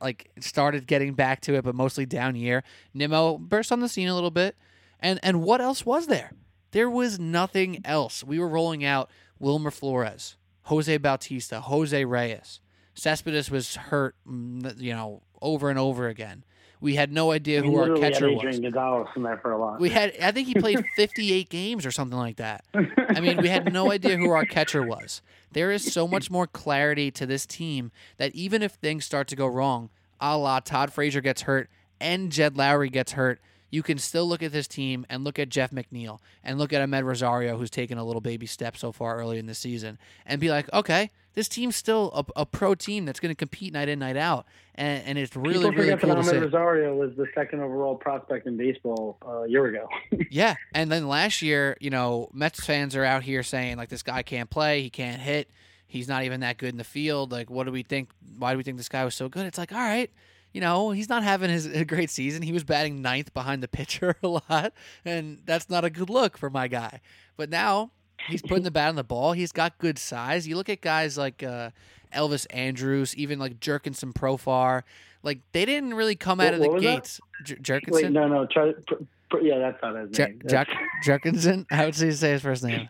like started getting back to it, but mostly down year. Nimmo burst on the scene a little bit, and and what else was there? There was nothing else. We were rolling out Wilmer Flores, Jose Bautista, Jose Reyes. Cespedes was hurt, mm, you know, over and over again. We had no idea We who our had catcher Adrian was. Gonzalez in there for a lot. We had, I think he played 58 games or something like that. I mean, we had no idea who our catcher was. There is so much more clarity to this team that even if things start to go wrong, a la Todd Frazier gets hurt and Jed Lowrie gets hurt, you can still look at this team and look at Jeff McNeil and look at Amed Rosario, who's taken a little baby step so far early in the season, and be like, okay, this team's still a, a pro team that's going to compete night in, night out. And, and it's really, People really cool to Amed see. Rosario was the second overall prospect in baseball uh, a year ago. Yeah, and then last year, you know, Mets fans are out here saying like this guy can't play, he can't hit, he's not even that good in the field. Like, what do we think? Why do we think this guy was so good? It's like, all right, you know, he's not having his a great season. He was batting ninth behind the pitcher a lot, and that's not a good look for my guy. But now he's putting the bat on the ball. He's got good size. You look at guys like uh, Elvis Andrus, even like Jerkinson Profar. Like they didn't really come out What- of the what was that? gates. Jer- Jerkinson. Wait, no, no. Try, pr- pr- yeah, that's not his Jer- name. Jack Jerkinson. How would you say his first name?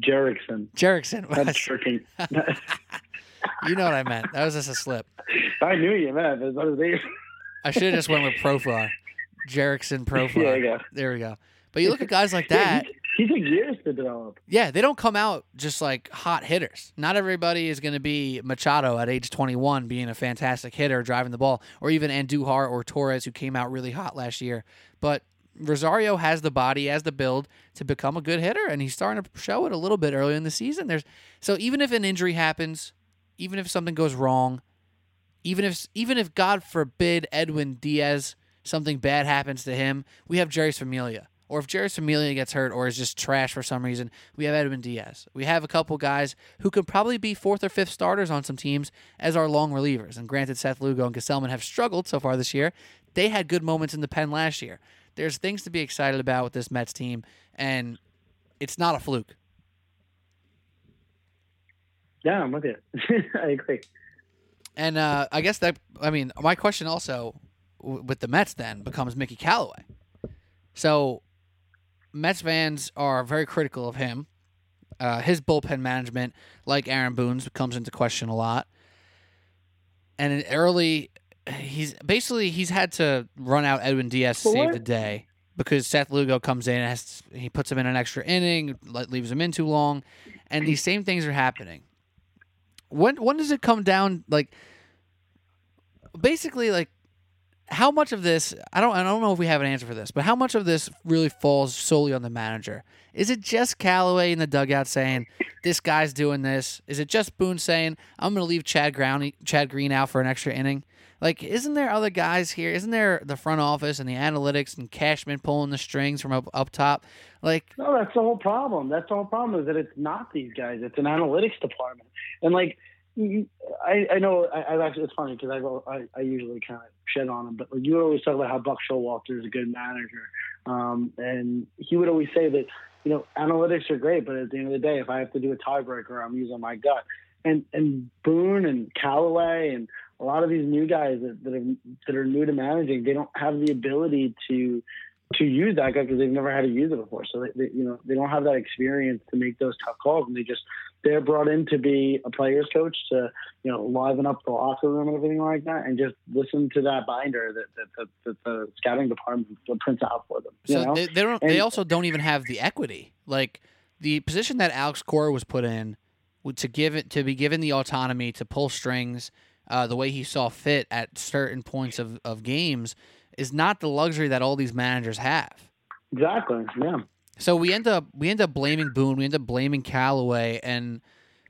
Jerickson. Jerickson. That's tricking. you know what I meant. That was just a slip. I knew you, man. That's not his. I should have just went with Profar. Jurickson Profar. Yeah, yeah. There we go. But you look at guys like Yeah, that. he, he took years to develop. Yeah, they don't come out just like hot hitters. Not everybody is going to be Machado at age 21 being a fantastic hitter driving the ball, or even Andujar or Torres who came out really hot last year. But Rosario has the body, has the build to become a good hitter, and he's starting to show it a little bit early in the season. There's so even if an injury happens, even if something goes wrong, even if even if God forbid Edwin Diaz something bad happens to him, we have Jerry Familia. Or if Jerry Familia gets hurt or is just trash for some reason, we have Edwin Diaz. We have a couple guys who could probably be fourth or fifth starters on some teams as our long relievers. And granted, Seth Lugo and Gsellman have struggled so far this year. They had good moments in the pen last year. There's things to be excited about with this Mets team, and it's not a fluke. Yeah, I'm with you. I agree. And uh, I guess that I mean my question also w- with the Mets then becomes Mickey Callaway. So Mets fans are very critical of him. Uh, his bullpen management, like Aaron Boone's, comes into question a lot. And in early, he's basically he's had to run out Edwin Diaz to save the day because Seth Lugo comes in and has, he puts him in an extra inning, leaves him in too long, and these same things are happening. When when does it come down like? Basically, like how much of this I don't I don't know if we have an answer for this, but how much of this really falls solely on the manager? Is it just Callaway in the dugout saying this guy's doing this? Is it just Boone saying I'm going to leave Chad Grown Chad Green out for an extra inning? Like, isn't there other guys here? Isn't there the front office and the analytics and Cashman pulling the strings from up, up top? Like, No, that's the whole problem. That's the whole problem is that it's not these guys. It's an analytics department. And like, I, I know I, I've actually it's funny because I, I I usually kind of shit on him, but like, you always talk about how Buck Showalter is a good manager, um, and he would always say that you know analytics are great, but at the end of the day, if I have to do a tiebreaker, I'm using my gut. And and Boone and Callaway and a lot of these new guys that that are, that are new to managing, they don't have the ability to to use that guy because they've never had to use it before. So they, they, you know, they don't have that experience to make those tough calls, and they just they're brought in to be a player's coach to you know liven up the locker room and everything like that, and just listen to that binder that that, that, that the scouting department prints out for them. You so know? they, they don't. They also don't even have the equity. Like the position that Alex Cora was put in to give it to be given the autonomy to pull strings, uh, the way he saw fit at certain points of, of games is not the luxury that all these managers have. Exactly. Yeah. So we end up we end up blaming Boone, we end up blaming Callaway, and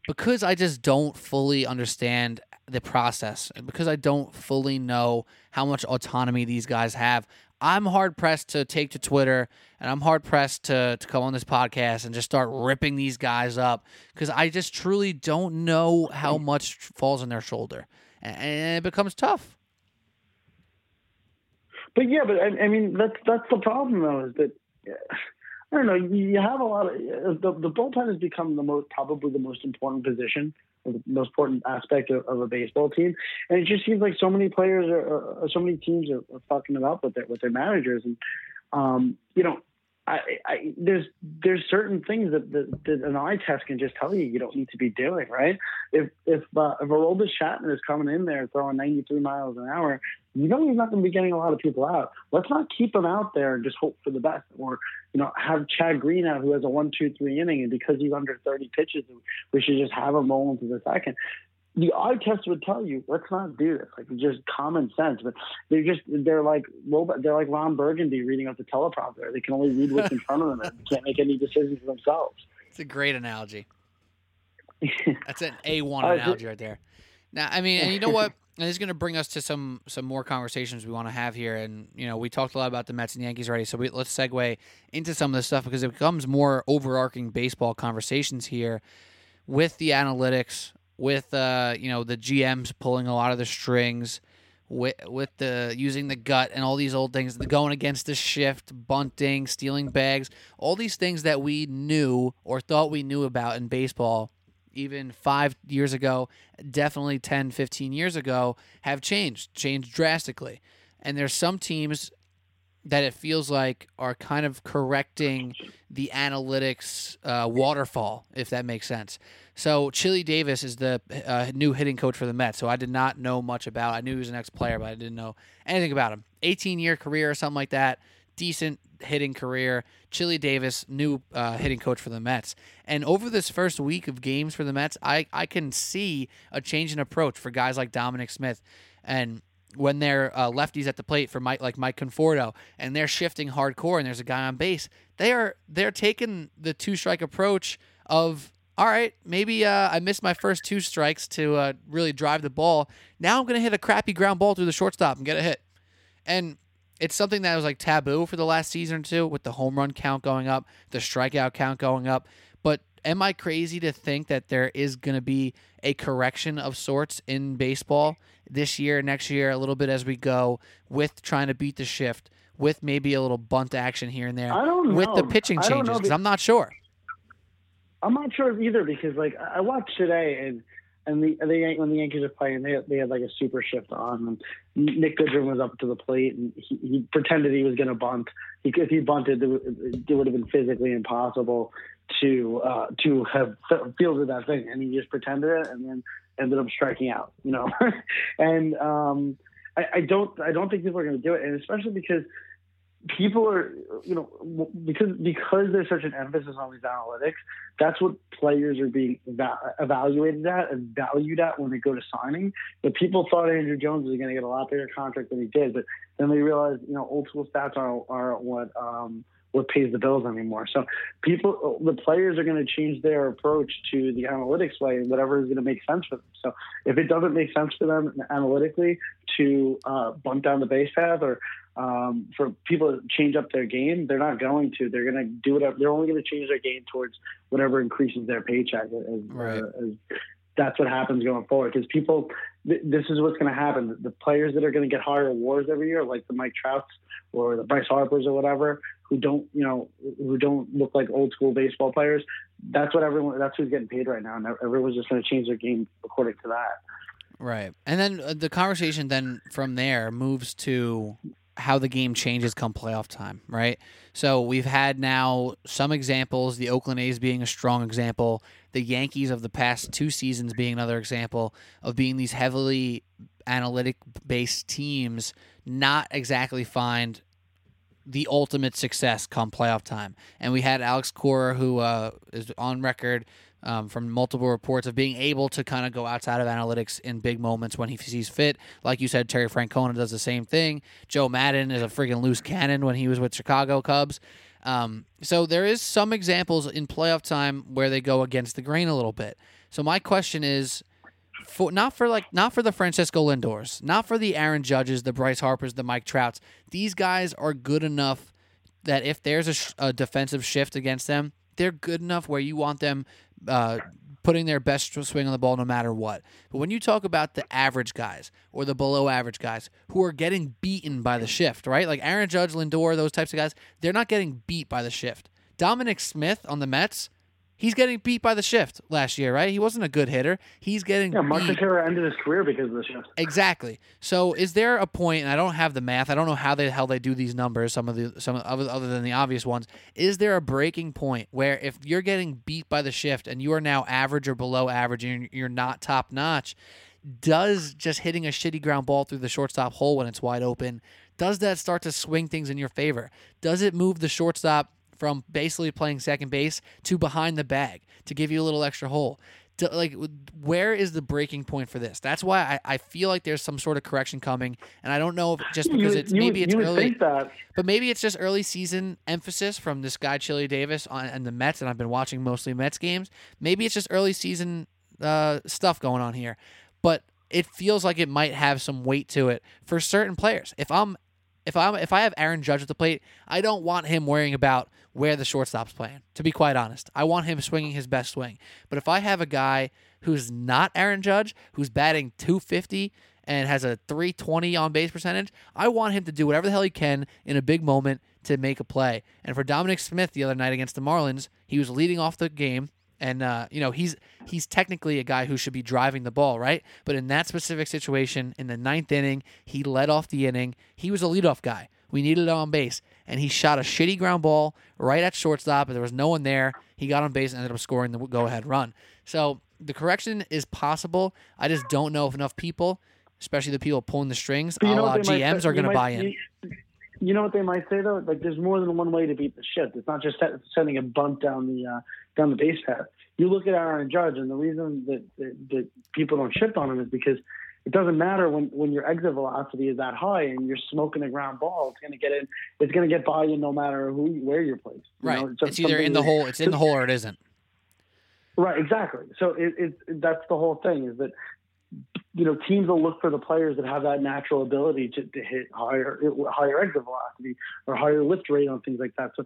because I just don't fully understand the process, and because I don't fully know how much autonomy these guys have, I'm hard pressed to take to Twitter and I'm hard pressed to, to come on this podcast and just start ripping these guys up because I just truly don't know how much falls on their shoulder. And it becomes tough. But yeah, but I, I mean, that's that's the problem though, is that I don't know. You have a lot of the, the bullpen has become the most probably the most important position, the most important aspect of, of, a baseball team, and it just seems like so many players are, so many teams are, are fucking it up with their with their managers, and um, you know, I, I, there's there's certain things that, that, that, an eye test can just tell you you don't need to be doing, right? If if uh, if Aroldis Chapman is coming in there throwing 93 miles an hour, you know he's not going to be getting a lot of people out. Let's not keep him out there and just hope for the best, or you know have Chad Green out who has a one two three inning, and because he's under 30 pitches, we should just have him roll into the second the eye test would tell you let's not do this. Like just common sense. But they're just they're like robot they're like ron burgundy reading off the teleprompter. They can only read what's in front of them and can't make any decisions for themselves. It's a great analogy. That's an a1 uh, analogy right there. Now i mean and you know what? And this is going to bring us to some some more conversations we want to have here. And you know we talked a lot about the mets and yankees already so we, let's segue into some of this stuff because it becomes more overarching baseball conversations here with the analytics with uh, you know the GMs pulling a lot of the strings, with with the using the gut and all these old things, the going against the shift, bunting, stealing bags, all these things that we knew or thought we knew about in baseball even five years ago, definitely 10, 15 years ago, have changed, changed drastically. And there's some teams that it feels like are kind of correcting the analytics uh, waterfall, if that makes sense. So Chili Davis is the uh, new hitting coach for the Mets. So I did not know much about. I knew he was an ex-player, but I didn't know anything about him. 18-year career or something like that. Decent hitting career. Chili Davis, new uh, hitting coach for the Mets. And over this first week of games for the Mets, I, I can see a change in approach for guys like Dominic Smith. And when they're uh, lefties at the plate for Mike, like Mike Conforto, and they're shifting hardcore, and there's a guy on base, they are they're taking the two strike approach of all right, maybe uh, I missed my first two strikes to uh, really drive the ball. Now I'm gonna hit a crappy ground ball through the shortstop and get a hit, and it's something that was like taboo for the last season or two with the home run count going up, the strikeout count going up. But am I crazy to think that there is going to be a correction of sorts in baseball this year, next year, a little bit as we go with trying to beat the shift, with maybe a little bunt action here and there, with the pitching changes? Because I'm not sure. I'm not sure either because like I watched today and and the, the when the Yankees are playing, they they had like a super shift on, and Nick Goodrum was up to the plate, and he, he pretended he was going to bunt. He, if he bunted, it would have been physically impossible to uh, to have fielded that thing, and he just pretended it, and then ended up striking out. You know, and um, I, I don't I don't think people are going to do it, and especially because people are you know because because there's such an emphasis on these analytics that's what players are being evaluated at and valued at when they go to signing. But people thought andrew jones was going to get a lot bigger contract than he did but then they realized you know old school stats aren't, aren't what um, what pays the bills anymore. So people, the players are going to change their approach to the analytics way, and whatever is going to make sense for them. So if it doesn't make sense for them analytically to uh, bunt down the base path or um, for people to change up their game, they're not going to. They're going to do whatever. They're only going to change their game towards whatever increases their paycheck. As, right. uh, as that's what happens going forward because people th- this is what's going to happen. The players that are going to get higher awards every year like the mike trouts or the bryce harpers or whatever who don't you know who don't look like old school baseball players that's what everyone that's who's getting paid right now and everyone's just going to change their game according to that. Right. And then uh, the conversation then from there moves to how the game changes come playoff time, right? So we've had now some examples, the Oakland A's being a strong example, the Yankees of the past two seasons being another example of being these heavily analytic based teams not exactly find the ultimate success come playoff time. And we had Alex Cora, who uh, is on record um, from multiple reports of being able to kind of go outside of analytics in big moments when he sees fit. Like you said, Terry Francona does the same thing. Joe Maddon is a freaking loose cannon when he was with Chicago Cubs. Um, so there is some examples in playoff time where they go against the grain a little bit. So my question is, for not for like not for the Francisco Lindors, not for the Aaron Judges, the Bryce Harpers, the Mike Trouts. These guys are good enough that if there's a, sh- a defensive shift against them, they're good enough where you want them uh, putting their best swing on the ball no matter what. But when you talk about the average guys or the below average guys who are getting beaten by the shift, right? Like Aaron Judge, Lindor, those types of guys, they're not getting beat by the shift. Dominic Smith on the Mets, He's getting beat by the shift last year, right? He wasn't a good hitter. He's getting yeah. Mark beat. Teixeira ended his career because of the shift. Exactly. So, is there a point? And I don't have the math. I don't know how the hell they do these numbers. Some of the some other other than the obvious ones. Is there a breaking point where if you're getting beat by the shift and you are now average or below average and you're not top notch, does just hitting a shitty ground ball through the shortstop hole when it's wide open does that start to swing things in your favor? Does it move the shortstop from basically playing second base to behind the bag to give you a little extra hole. To, like, where is the breaking point for this? That's why I, I feel like there's some sort of correction coming, and I don't know if just because you, it's you, maybe it's early, but maybe it's just early season emphasis from this guy Chili Davis on and the Mets, and I've been watching mostly Mets games. Maybe it's just early season uh, stuff going on here, but it feels like it might have some weight to it for certain players. If I'm if I'm if I have Aaron Judge at the plate, I don't want him worrying about where the shortstop's playing. To be quite honest, I want him swinging his best swing. But if I have a guy who's not Aaron Judge, who's batting 250 and has a 320 on base percentage, I want him to do whatever the hell he can in a big moment to make a play. And for Dominic Smith the other night against the Marlins, he was leading off the game and uh, you know he's he's technically a guy who should be driving the ball, right? But in that specific situation, in the ninth inning, he led off the inning. He was a leadoff guy. We needed him on base, and he shot a shitty ground ball right at shortstop. But there was no one there. He got on base and ended up scoring the go-ahead run. So the correction is possible. I just don't know if enough people, especially the people pulling the strings, a la GMs, are going to buy in. You know what they might say though? Like, there's more than one way to beat the shit. It's not just sending a bunt down the uh, down the base path. You look at Aaron Judge, and the reason that, that, that people don't shift on him is because it doesn't matter when, when your exit velocity is that high and you're smoking a ground ball. It's going to get in. It's going to get by you no matter who where you're placed. You right. Know, it's, it's either in the hole. It's in the hole or it isn't. Right. Exactly. So it, it that's the whole thing is that you know, teams will look for the players that have that natural ability to, to hit higher higher exit velocity or higher lift rate on things like that. So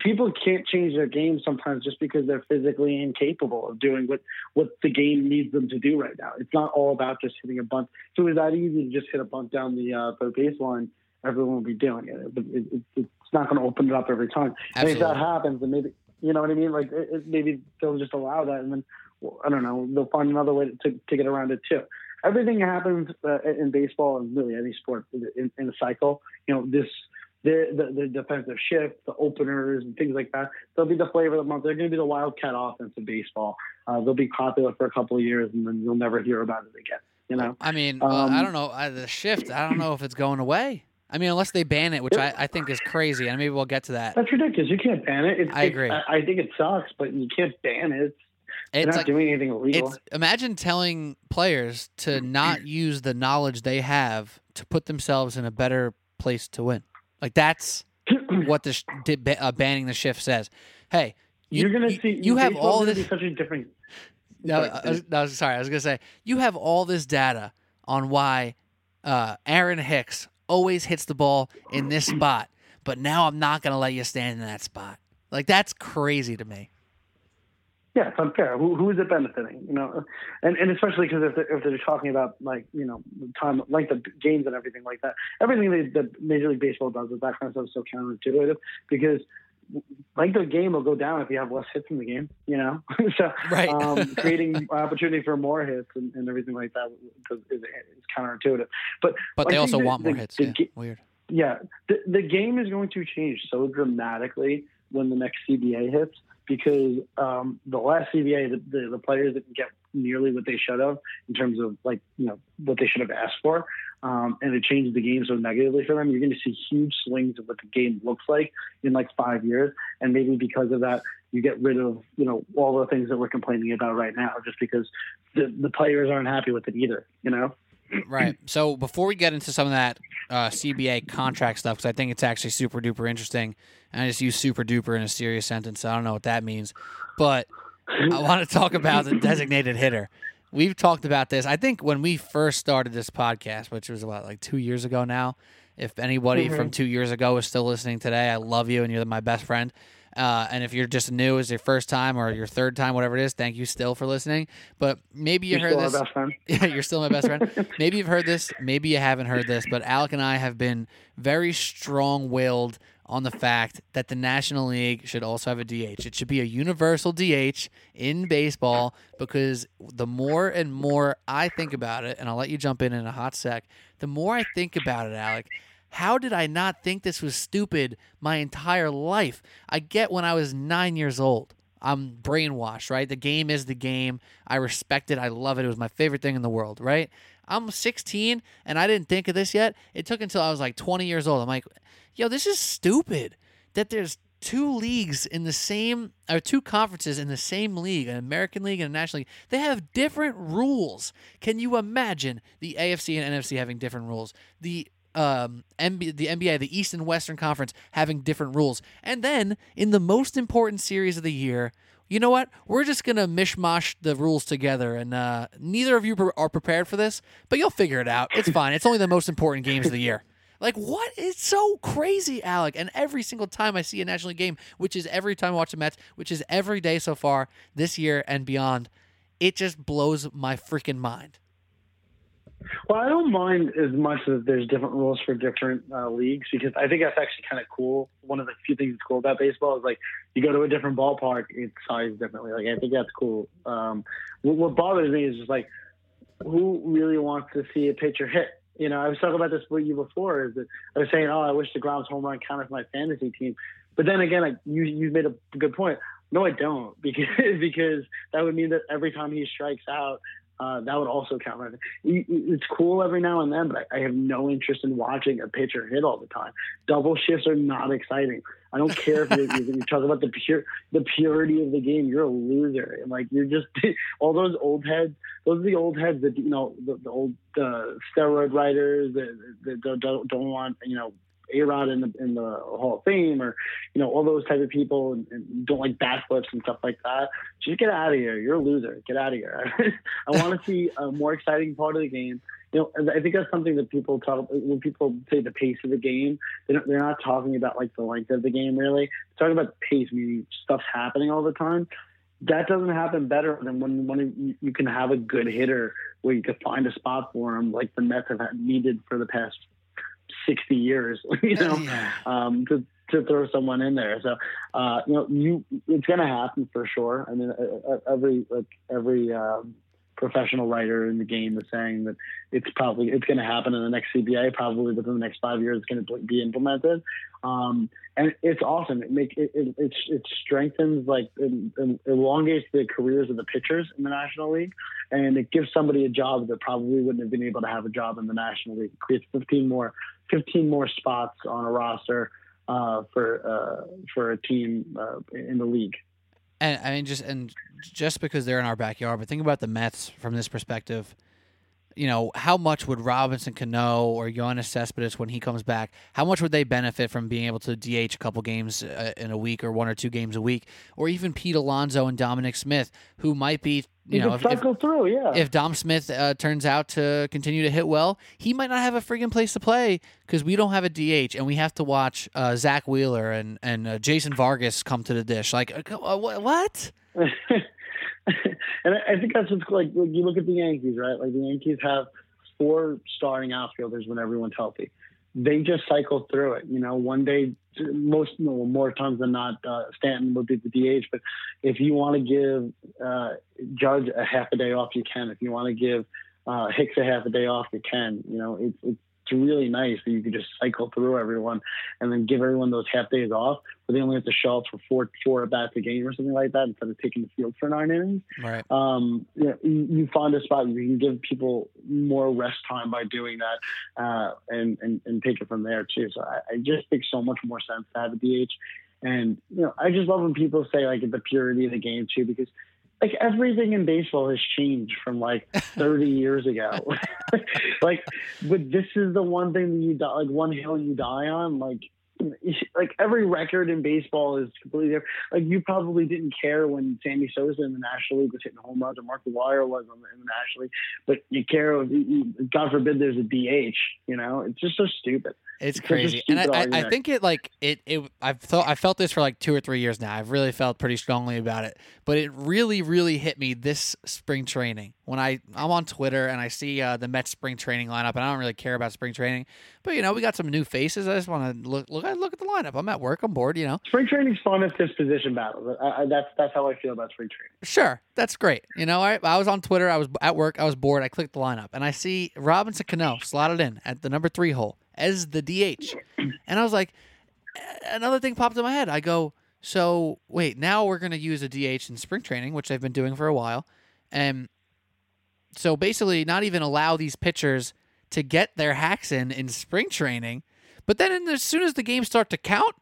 people can't change their game sometimes just because they're physically incapable of doing what what the game needs them to do right now. It's not all about just hitting a bunt. If it was that easy to just hit a bunt down the uh, the baseline, everyone would be doing it. But it, it, it's not going to open it up every time. Absolutely. And if that happens, then maybe you know what I mean. Like it, maybe they'll just allow that, and then well, I don't know. They'll find another way to, to get around it too everything happens uh, in baseball and really any sport in, in a cycle. You know, this the, the, the defensive shift, the openers, and things like that. They'll be the flavor of the month. They're going to be the wildcat offense of baseball. Uh, they'll be popular for a couple of years, and then you'll never hear about it again. You know. I mean, um, well, I don't know uh, the shift. I don't know if it's going away. I mean, unless they ban it, which I, I think is crazy, and maybe we'll get to that. That's ridiculous. You can't ban it. It's, I agree. I, I, think it sucks, but you can't ban it. It's, it's not like, doing anything illegal. imagine telling players to not use the knowledge they have to put themselves in a better place to win. Like that's what the uh, banning the shift says. Hey, you, are going to see you have all this such a different. No, I was, no, sorry. I was going to say you have all this data on why uh, Aaron Hicks always hits the ball in this spot, but now I'm not going to let you stand in that spot. Like that's crazy to me. Yeah, it's unfair. Who, who is it benefiting? You know, and and especially because if they're, if they're talking about like you know time length of games and everything like that, everything that, that Major League Baseball does with that kind of stuff is so counterintuitive because length of game will go down if you have less hits in the game. You know, so right. um, creating opportunity for more hits and, and everything like that is, is, is counterintuitive. But but they also want more hits. The, yeah. Weird. Yeah, the the game is going to change so dramatically when the next CBA hits because um, the last CBA, the, the, the, players didn't get nearly what they should have in terms of like you know what they should have asked for. um, and it changes the game so negatively for them, you're going to see huge swings of what the game looks like in like five years. And maybe because of that, you get rid of you know all the things that we're complaining about right now, just because the the players aren't happy with it either. You know. Right. So before we get into some of that uh, CBA contract stuff, because I think it's actually super duper interesting, and I just use super duper in a serious sentence. So I don't know what that means, but I want to talk about the designated hitter. We've talked about this. I think when we first started this podcast, which was about like two years ago now. If anybody mm-hmm. from two years ago is still listening today, I love you and you're my best friend. Uh, and if you're just new, as your first time or your third time, whatever it is, thank you still for listening. But maybe you you're heard this. Yeah, you're still my best friend. maybe you've heard this. Maybe you haven't heard this. But Alec and I have been very strong-willed on the fact that the National League should also have a DH. It should be a universal DH in baseball because the more and more I think about it, and I'll let you jump in in a hot sec, the more I think about it, Alec, how did I not think this was stupid my entire life? I get when I was nine years old. I'm brainwashed, right? The game is the game. I respect it. I love it. It was my favorite thing in the world, right? I'm 16 and I didn't think of this yet. It took until I was like 20 years old. I'm like, yo, this is stupid that there's two leagues in the same or two conferences in the same league, an American League and a National League. They have different rules. Can you imagine the AFC and NFC having different rules? The um, MB, the NBA, the East and Western Conference, having different rules. And then in the most important series of the year, you know what? We're just gonna mishmash the rules together, and uh, neither of you are prepared for this, but you'll figure it out. It's fine. It's only the most important games of the year. Like what? It's so crazy, Alec. And every single time I see a National League game, which is every time I watch the Mets, which is every day so far this year and beyond, it just blows my freaking mind. Well, I don't mind as much as there's different rules for different uh, leagues because I think that's actually kind of cool. One of the few things that's cool about baseball is like you go to a different ballpark, it's sized differently. Like I think that's cool. Um, what, what bothers me is just like who really wants to see a pitcher hit? You know, I was talking about this with you before. Is that I was saying, oh, I wish deGrom's home run counted for my fantasy team, but then again, like you you made a good point. No, I don't because because that would mean that every time he strikes out, uh, that would also count. It's cool every now and then, but I, have no interest in watching a pitcher hit all the time. Double shifts are not exciting. I don't care if you're, you're talking about the pure the purity of the game. You're a loser, and like you're just all those old heads. Those are the old heads that you know the, the old uh, steroid writers that, that don't, don't want you know a-Rod in the in the Hall of Fame or you know all those type of people and, and don't like backflips and stuff like that. Just get out of here. You're a loser. Get out of here. I want to see a more exciting part of the game. You know, I think that's something that people talk when people say the pace of the game. They they're not talking about like the length of the game really. They're talking about pace, meaning stuff's happening all the time that doesn't happen better than when when you can have a good hitter where you can find a spot for him, like the Mets have needed for the past 60 years, you know, yeah. um, to, to throw someone in there. So, uh, you know, you, it's going to happen for sure. I mean, every, like every, um, professional writer in the game is saying that it's probably it's going to happen in the next CBA. Probably within the next five years, it's going to be implemented, um, and it's awesome. It make it it, it, it strengthens like it, it elongates the careers of the pitchers in the National League, and it gives somebody a job that probably wouldn't have been able to have a job in the National League. It creates 15 more 15 more spots on a roster uh, for uh, for a team uh, in the league. And I mean, just and just because they're in our backyard, but think about the Mets from this perspective. You know, how much would Robinson Cano or Yoenis Cespedes, when he comes back, how much would they benefit from being able to DH a couple games uh, in a week or one or two games a week, or even Pete Alonso and Dominic Smith, who might be you, know, if, cycle if, through, yeah. If Dom Smith uh, turns out to continue to hit well, he might not have a friggin' place to play because we don't have a DH and we have to watch uh, Zack Wheeler and and uh, Jason Vargas come to the dish. Like uh, what? and I think that's what's like. You look at the Yankees, right? Like the Yankees have four starting outfielders when everyone's healthy. They just cycle through it. You know, one day most no, more times than not, uh, Stanton will be the DH. But if you want to give uh, Judge a half a day off, you can. If you want to give uh, Hicks a half a day off, you can. You know, it's it's really nice that you could just cycle through everyone and then give everyone those half days off, but they only have to show up for four four at bats a game or something like that instead of taking the field for nine innings. Right. Um, you, know, you, you find a spot you can give people more rest time by doing that, uh, and, and and take it from there too. So I, I just think so much more sense to have a DH. And you know, I just love when people say like the purity of the game too, because like everything in baseball has changed from like 30 years ago. like, but this is the one thing that you die, like one hill you die on. Like, like every record in baseball is completely different. Like you probably didn't care when Sammy Sosa in the National League was hitting home runs or Mark McGwire was in the National League, but you care. If God forbid there's a DH. You know, it's just so stupid. It's, crazy, and I, I, think it like it. It I've thought I felt this for like two or three years now. I've really felt pretty strongly about it, but it really, really hit me this spring training when I I'm on Twitter and I see uh, the Mets spring training lineup, and I don't really care about spring training, but you know we got some new faces. I just want to look look look at the lineup. I'm at work. I'm bored. You know, spring training's fun if there's position battles. I, I, that's that's how I feel about spring training. Sure, that's great. You know, I I was on Twitter. I was at work. I was bored. I clicked the lineup and I see Robinson Cano slotted in at the number three hole as the DH. And I was like, another thing popped in my head. I go, so wait, now we're going to use a DH in spring training, which I've been doing for a while. And so basically, not even allow these pitchers to get their hacks in in spring training. But then, in, as soon as the games start to count,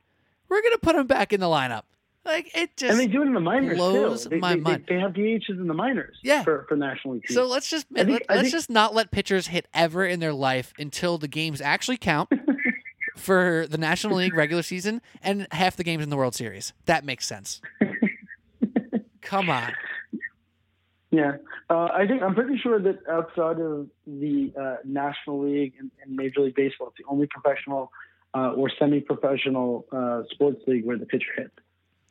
we're going to put them back in the lineup. Like it just and they do it in the minors blows too. They, my they, mind. They, they, have DHs in the minors. Yeah. for, for national league. Teams. So let's just think, let, us just not let pitchers hit ever in their life until the games actually count for the National League regular season and half the games in the World Series. That makes sense. Come on. Yeah, uh, I think I'm pretty sure that outside of the uh, National League and, and, Major League Baseball, it's the only professional uh, or semi-professional uh, sports league where the pitcher hits.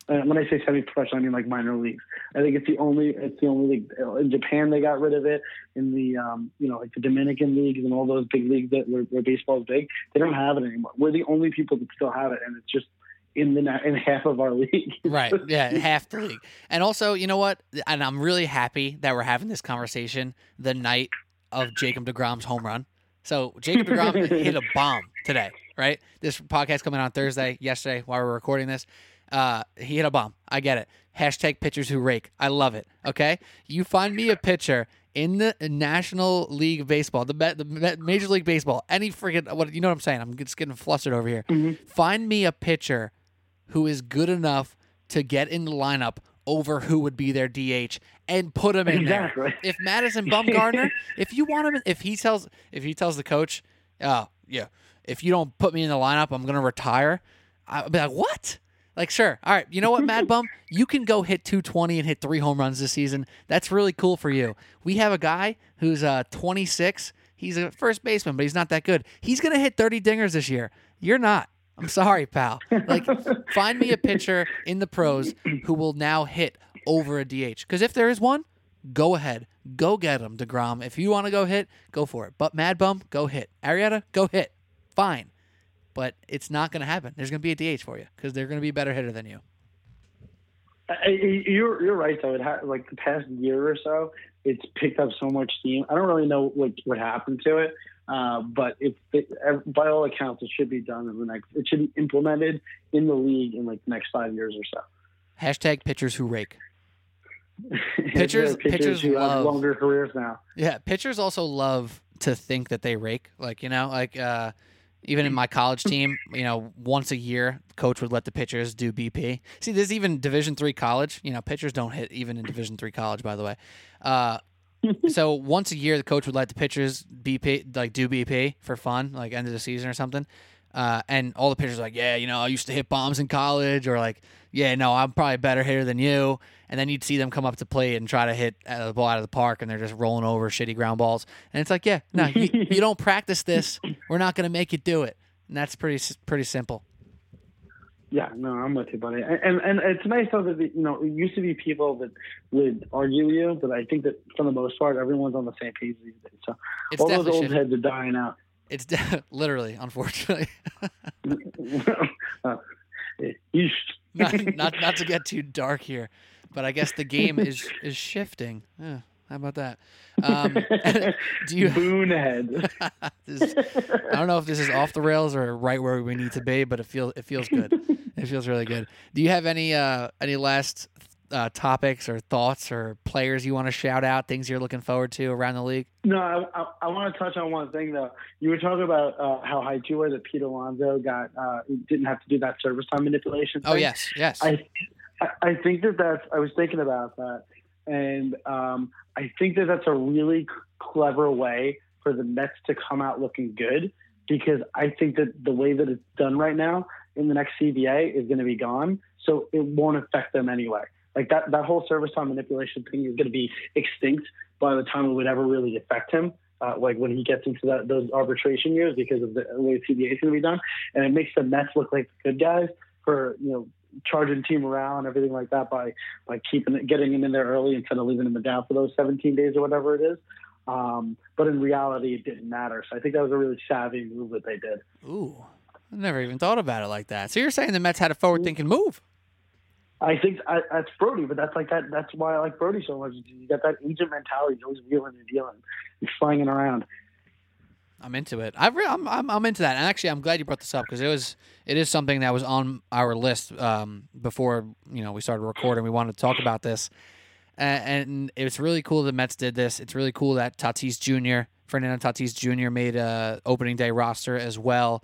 When I say semi-professional, I mean like minor leagues. I think it's the only it's the only league in Japan they got rid of it. In the um, you know like the Dominican leagues and all those big leagues that where, where baseball is big, they don't have it anymore. We're the only people that still have it, and it's just in the in half of our league. right. Yeah, half the league. And also, you know what? And I'm really happy that we're having this conversation the night of Jacob DeGrom's home run. So Jacob DeGrom hit a bomb today, right? This podcast coming on Thursday, yesterday while we're recording this. Uh, he hit a bomb. I get it. Hashtag pitchers who rake. I love it. Okay, you find me a pitcher in the National League Baseball, the the Major League Baseball, any freaking what you know what I'm saying? I'm just getting flustered over here. Mm-hmm. Find me a pitcher who is good enough to get in the lineup over who would be their DH and put him in exactly. there. If Madison Bumgarner, if you want him, if he tells if he tells the coach, oh yeah, if you don't put me in the lineup, I'm gonna retire. I'll be like, what? Like, sure. All right. You know what, Mad Bum? You can go hit 220 and hit three home runs this season. That's really cool for you. We have a guy who's uh, 26. He's a first baseman, but he's not that good. He's going to hit 30 dingers this year. You're not. I'm sorry, pal. Like, find me a pitcher in the pros who will now hit over a DH. Because if there is one, go ahead. Go get him, DeGrom. If you want to go hit, go for it. But Mad Bum, go hit. Arrieta, go hit. Fine but it's not going to happen. There's going to be a DH for you because they're going to be a better hitter than you. You're you're right though. It ha- like the past year or so, it's picked up so much steam. I don't really know what what happened to it, uh, but it, it, by all accounts, it should be done in the next. It should be implemented in the league in like the next five years or so. Hashtag pitchers who rake. pitchers, pitchers, pitchers who love have longer careers now. Yeah, pitchers also love to think that they rake. Like you know, like uh, even in my college team, you know, once a year, coach would let the pitchers do BP. See, there's even Division three college. You know, pitchers don't hit even in Division three college, by the way. Uh, so once a year, the coach would let the pitchers BP, like do BP for fun, like end of the season or something. Uh, and all the pitchers are like, yeah, you know, I used to hit bombs in college, or like, yeah, no, I'm probably a better hitter than you. And then you'd see them come up to plate and try to hit the ball out of the park, and they're just rolling over shitty ground balls. And it's like, yeah, no, you, you don't practice this. We're not going to make you do it. And that's pretty pretty simple. Yeah, no, I'm with you, buddy. And and it's nice though that you know it used to be people that would argue with you, but I think that for the most part, everyone's on the same page these days. So it's all those old shifted. heads are dying out. It's de- literally, unfortunately. uh, not, not not to get too dark here, but I guess the game is is shifting. Yeah, How about that? Um, do you? Boonhead. this, I don't know if this is off the rails or right where we need to be, but it feels it feels good. it feels really good. Do you have any uh, any last uh, topics or thoughts or players you want to shout out? Things you're looking forward to around the league? No, I, I, I want to touch on one thing though. You were talking about uh, how high you were that Pete Alonso got uh, didn't have to do that service time manipulation. Oh yes, yes. I I think that that's. I was thinking about that, and um, I think that that's a really clever way for the Mets to come out looking good because I think that the way that it's done right now in the next CBA is going to be gone, so it won't affect them anyway. Like that, that whole service time manipulation thing is going to be extinct by the time it would ever really affect him. Uh, like when he gets into that, those arbitration years because of the way CBA is going to be done, and it makes the Mets look like the good guys for you know charging team around, and everything like that by by keeping it, getting him in there early instead of leaving him down for those 17 days or whatever it is. Um, but in reality, it didn't matter. So I think that was a really savvy move that they did. Ooh, I never even thought about it like that. So you're saying the Mets had a forward-thinking move? I think I, that's Brodie, but that's like that. That's why I like Brodie so much. You got that agent mentality. He's always wheeling and dealing. He's slanging around. I'm into it. I've re- I'm, I'm I'm into that. And actually, I'm glad you brought this up because it was it is something that was on our list um, before you know we started recording. We wanted to talk about this, and, and it's really cool the Mets did this. It's really cool that Tatis Jr. Fernando Tatis Jr. made a opening day roster as well,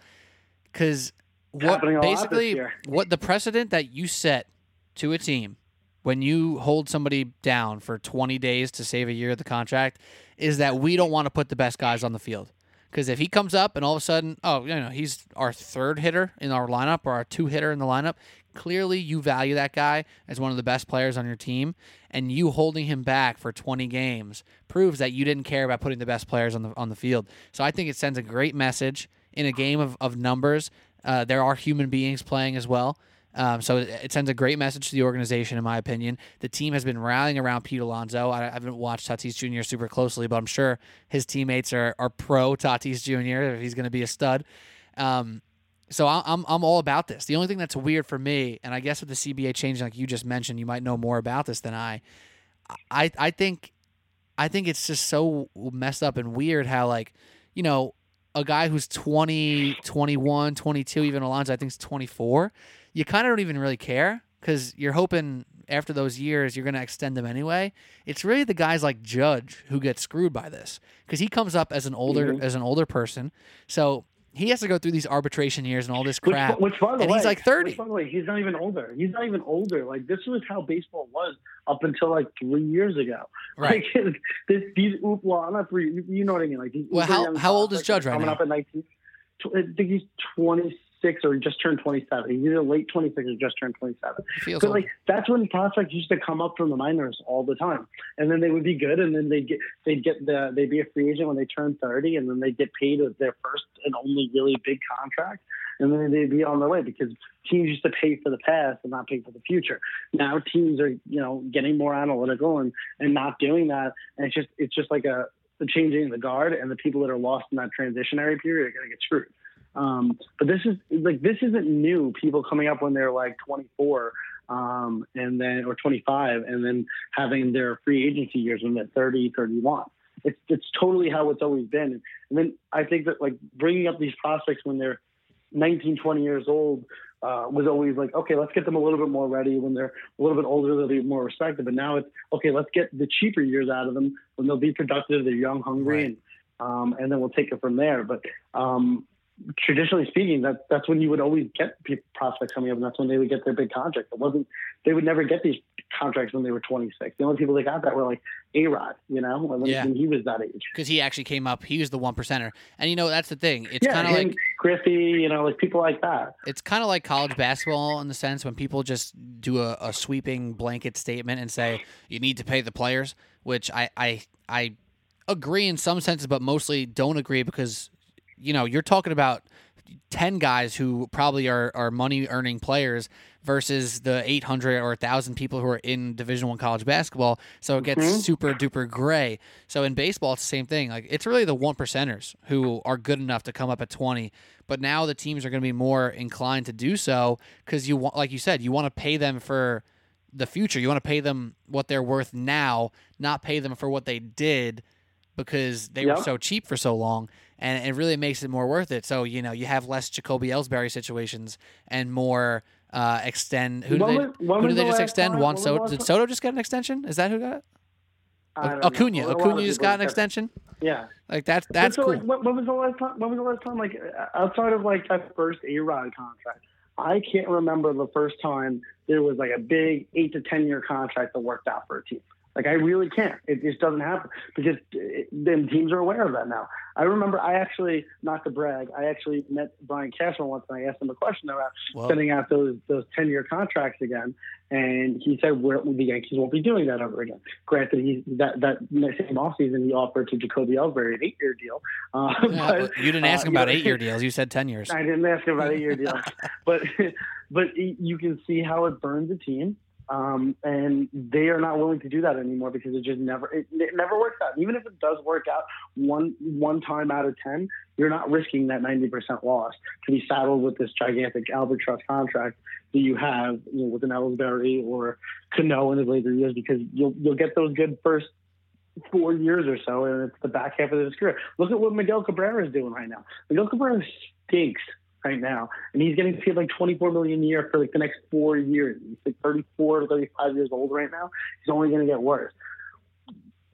because what basically what the precedent that you set to a team when you hold somebody down for 20 days to save a year of the contract is that we don't want to put the best guys on the field. Because if he comes up and all of a sudden, oh, you know, he's our third hitter in our lineup or our two hitter in the lineup, clearly you value that guy as one of the best players on your team, and you holding him back for 20 games proves that you didn't care about putting the best players on the on the field. So I think it sends a great message in a game of, of numbers. Uh, there are human beings playing as well. Um, so it, sends a great message to the organization, in my opinion. The team has been rallying around Pete Alonso. I, haven't watched Tatis Jr. super closely, but I'm sure his teammates are, are pro Tatis Jr. if he's going to be a stud. Um, so I'm I'm all about this. The only thing that's weird for me, and I guess with the CBA changing, like you just mentioned, you might know more about this than I. I I think I think it's just so messed up and weird how like you know a guy who's 20, 21, 22, even Alonso, I think is 24 you kind of don't even really care because you're hoping after those years you're going to extend them anyway. It's really the guys like Judge who get screwed by this because he comes up as an older mm-hmm. as an older person, so he has to go through these arbitration years and all this crap. Which, which by the and way, he's like thirty. Which, by the way, he's not even older. He's not even older. Like this was how baseball was up until like three years ago. Right. Like, this, these oopla, not three. You know what I mean? Like these. Well, how how old is Judge right coming now? Coming up at nineteen. I think he's twenty 26 or just turned 27. He's either late 26 or just turned 27. Feels but like that's when prospects used to come up from the minors all the time, and then they would be good, and then they'd get they'd get the they'd be a free agent when they turn 30, and then they'd get paid as their first and only really big contract, and then they'd be on their way because teams used to pay for the past and not pay for the future. Now teams are you know getting more analytical and and not doing that, and it's just it's just like a the changing the guard, and the people that are lost in that transitionary period are going to get screwed. Um, but this is like this isn't new. People coming up when they're like 24 um, and then or 25 and then having their free agency years when they're 30, 31. It's it's totally how it's always been. And then I think that like bringing up these prospects when they're 19, 20 years old uh, was always like, okay, let's get them a little bit more ready. When they're a little bit older, they'll be more respected. But now it's okay, let's get the cheaper years out of them when they'll be productive, they're young, hungry, right. and um, and then we'll take it from there. But um, traditionally speaking, that that's when you would always get prospects coming up, and that's when they would get their big contract. It wasn't they would never get these contracts when they were 26. The only people that got that were like A Rod, you know, when, yeah. when, he was that age. Because he actually came up, he was the one percenter, and you know that's the thing. It's yeah, kind of like Griffey, you know, like people like that. It's kind of like college basketball in the sense when people just do a, a sweeping blanket statement and say you need to pay the players, which I I I agree in some senses, but mostly don't agree because you know, you're talking about 10 guys who probably are, are money earning players versus the 800 or 1000 people who are in division 1 college basketball so it gets mm-hmm. super duper gray so in baseball it's the same thing like it's really the one percenters who are good enough to come up at 20 but now the teams are going to be more inclined to do so because you want like you said you want to pay them for the future. You want to pay them what they're worth now, not pay them for what they did because they Yep. were so cheap for so long. And it really makes it more worth it. So, you know, you have less Jacoby Ellsbury situations and more uh, extend. Who When did they, was- who did they just extend? time- Juan the Soto. Did? Soto just get an extension? Is that who got it? Know. Acuna. A lot of Acuna just got an extension. Yeah. Like that's that's so, cool. Like, when, when was the last time? When was the last time? Like uh, outside of like that first A Rod contract, I can't remember the first time there was like a big eight to ten year contract that worked out for a team. Like I really can't. It just doesn't happen because it, then teams are aware of that now. I remember I actually, not to brag, I actually met Brian Cashman once and I asked him a question about Whoa. sending out those those ten year contracts again, and he said we're, the Yankees won't be doing that ever again. Granted, he that that same offseason he offered to Jacoby Ellsbury an eight year deal. Uh, Yeah, but, well, you didn't ask uh, him you about know, eight year deals. You said ten years. I didn't ask him about eight year deals, but but you can see how it burns a team. Um, and they are not willing to do that anymore because it just never it, it never works out. Even if it does work out one one time out of ten, you're not risking that ninety percent loss to be saddled with this gigantic albatross contract that you have you know, with an Ellsbury or Cano in his later years because you'll you'll get those good first four years or so, and it's the back half of his career. Look at what Miguel Cabrera is doing right now. Miguel Cabrera stinks right now, and he's getting paid like 24 million a year for like the next four years. He's like 34 to 35 years old right now. He's only going to get worse.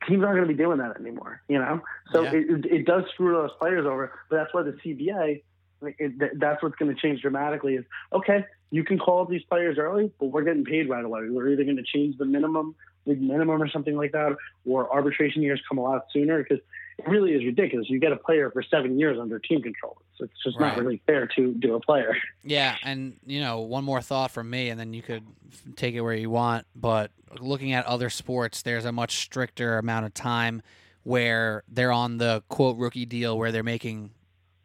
Teams aren't going to be doing that anymore, you know. So Yeah. it, it, it does screw those players over, but that's why the CBA. It, that's what's going to change dramatically. Is okay, you can call up these players early, but we're getting paid right away. We're either going to change the minimum, the minimum or something like that, or arbitration years come a lot sooner because really is ridiculous. You get a player for seven years under team control. So it's just Right. not really fair to do a player. Yeah, and you know, one more thought from me, and then you could take it where you want. But looking at other sports, there's a much stricter amount of time where they're on the quote rookie deal where they're making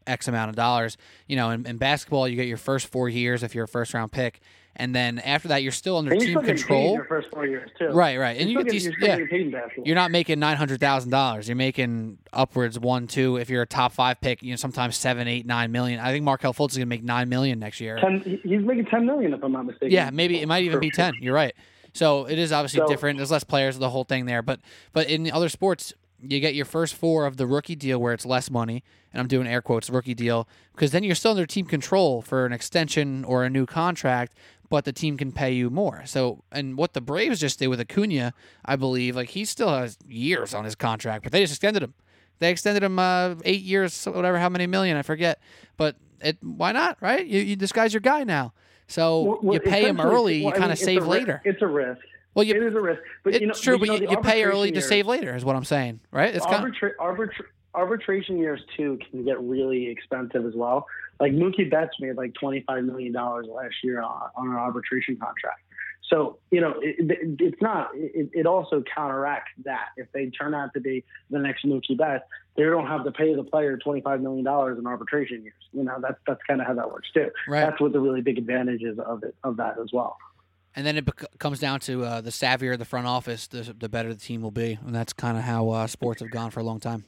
X amount of dollars. You know, in, in basketball, you get your first four years if you're a first round pick, and then after that, you're still under team still control. your first four years too. Right, right, and you You're get still these. Yeah, you're still getting paid in you're not making nine hundred thousand dollars. You're making upwards one, two. If you're a top five pick, you know sometimes seven, eight, nine million. I think Markelle Fultz is gonna make nine million next year. ten, he's making ten million if I'm not mistaken. Yeah, maybe it might even be ten. You're right. So it is obviously So- different. There's less players, the whole thing there. But but in other sports, you get your first four of the rookie deal where it's less money, and I'm doing air quotes rookie deal because then you're still under team control for an extension or a new contract, but the team can pay you more. So and what the Braves just did with Acuna, I believe, like he still has years on his contract, but they just extended him. They extended him uh, eight years, whatever, how many million, I forget. But it, why not, right? You, you, this guy's your guy now. So Well, well, you pay him early, well, you kind of save later. It's a risk. Well, it you, is a risk, but it's you know, true, but you, know, you pay early arbitration to save later, is what I'm saying, right? It's kind of, Arbitra- arbitra- arbitration years too can get really expensive as well. Like Mookie Betts made like twenty five million dollars last year on, on an arbitration contract. So you know it, it, it's not. It, it also counteracts that if they turn out to be the next Mookie Betts, they don't have to pay the player twenty five million dollars in arbitration years. You know that's that's kind of how that works too. right. That's what the really big advantage is of it of that as well. And then it bec- comes down to uh, the savvier the front office, the, the better the team will be. And that's kind of how uh, sports have gone for a long time.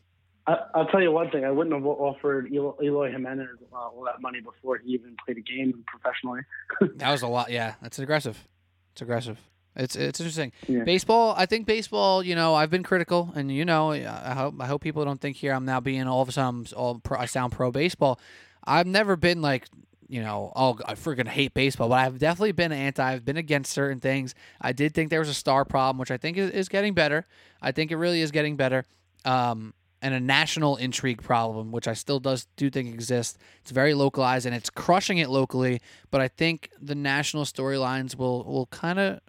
I, I'll tell you one thing. I wouldn't have offered Eloy, Eloy Jimenez uh, all that money before he even played a game professionally. That was a lot. Yeah, that's aggressive. It's aggressive. It's it's interesting. Yeah. Baseball. I think baseball. You know, I've been critical, and you know, I hope I hope people don't think here I'm now being all of a sudden all pro, I sound pro baseball. I've never been like you know, oh, I freaking hate baseball, but I've definitely been anti. I've been against certain things. I did think there was a star problem, which I think is, is getting better. I think it really is getting better. Um, and a national intrigue problem, which I still does do think exists. It's very localized and it's crushing it locally, but I think the national storylines will will kind of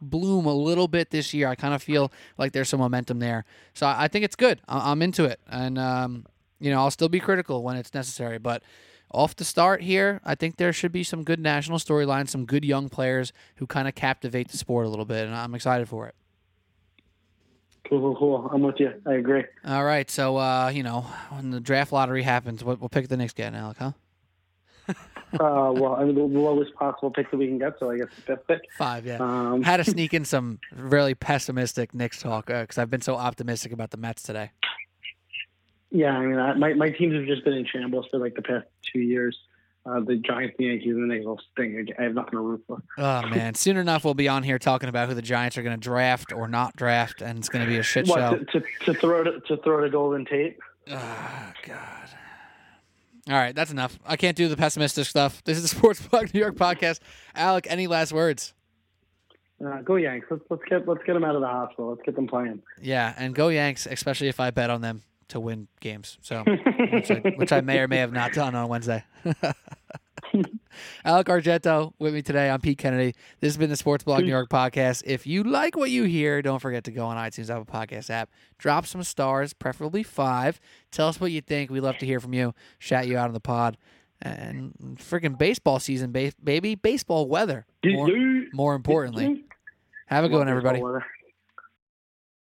bloom a little bit this year. I kind of feel like there's some momentum there, so I think it's good. I- I'm into it, and um, you know I'll still be critical when it's necessary, but. Off the start here, I think there should be some good national storylines, some good young players who kind of captivate the sport a little bit, and I'm excited for it. Cool, cool, cool. I'm with you. I agree. All right, so uh, you know when the draft lottery happens, what we'll pick the Knicks again, Alec, huh? Uh, well, I mean, the, lowest possible pick that we can get, so I guess the fifth pick. Five, yeah. Um, Had to sneak in some really pessimistic Knicks talk because I've been so optimistic about the Mets today. Yeah, I mean, I, my my teams have just been in shambles for like the past two years. uh, the Giants, the Yankees, and the Knicks will stink. I have nothing to root for. Oh man! Soon enough, we'll be on here talking about who the Giants are going to draft or not draft, and it's going to be a shit What show. to, to, to throw to, to throw to Golden Tate? Oh God. All right, that's enough. I can't do the pessimistic stuff. This is the Sports Blog New York podcast. Alec, any last words? Uh, go Yanks! Let's let's get let's get them out of the hospital. Let's get them playing. Yeah, and go Yanks, especially if I bet on them to win games. So, which I, which I may or may have not done on Wednesday. Alec Argento with me today. I'm Pete Kennedy. This has been the Sports Blog New York podcast. If you like what you hear, don't forget to go on iTunes, Apple Podcast app, drop some stars, preferably five. Tell us what you think. We love to hear from you. Shout you out on the pod. And freaking baseball season, ba- baby. Baseball weather. More, more importantly. Have a good one, everybody.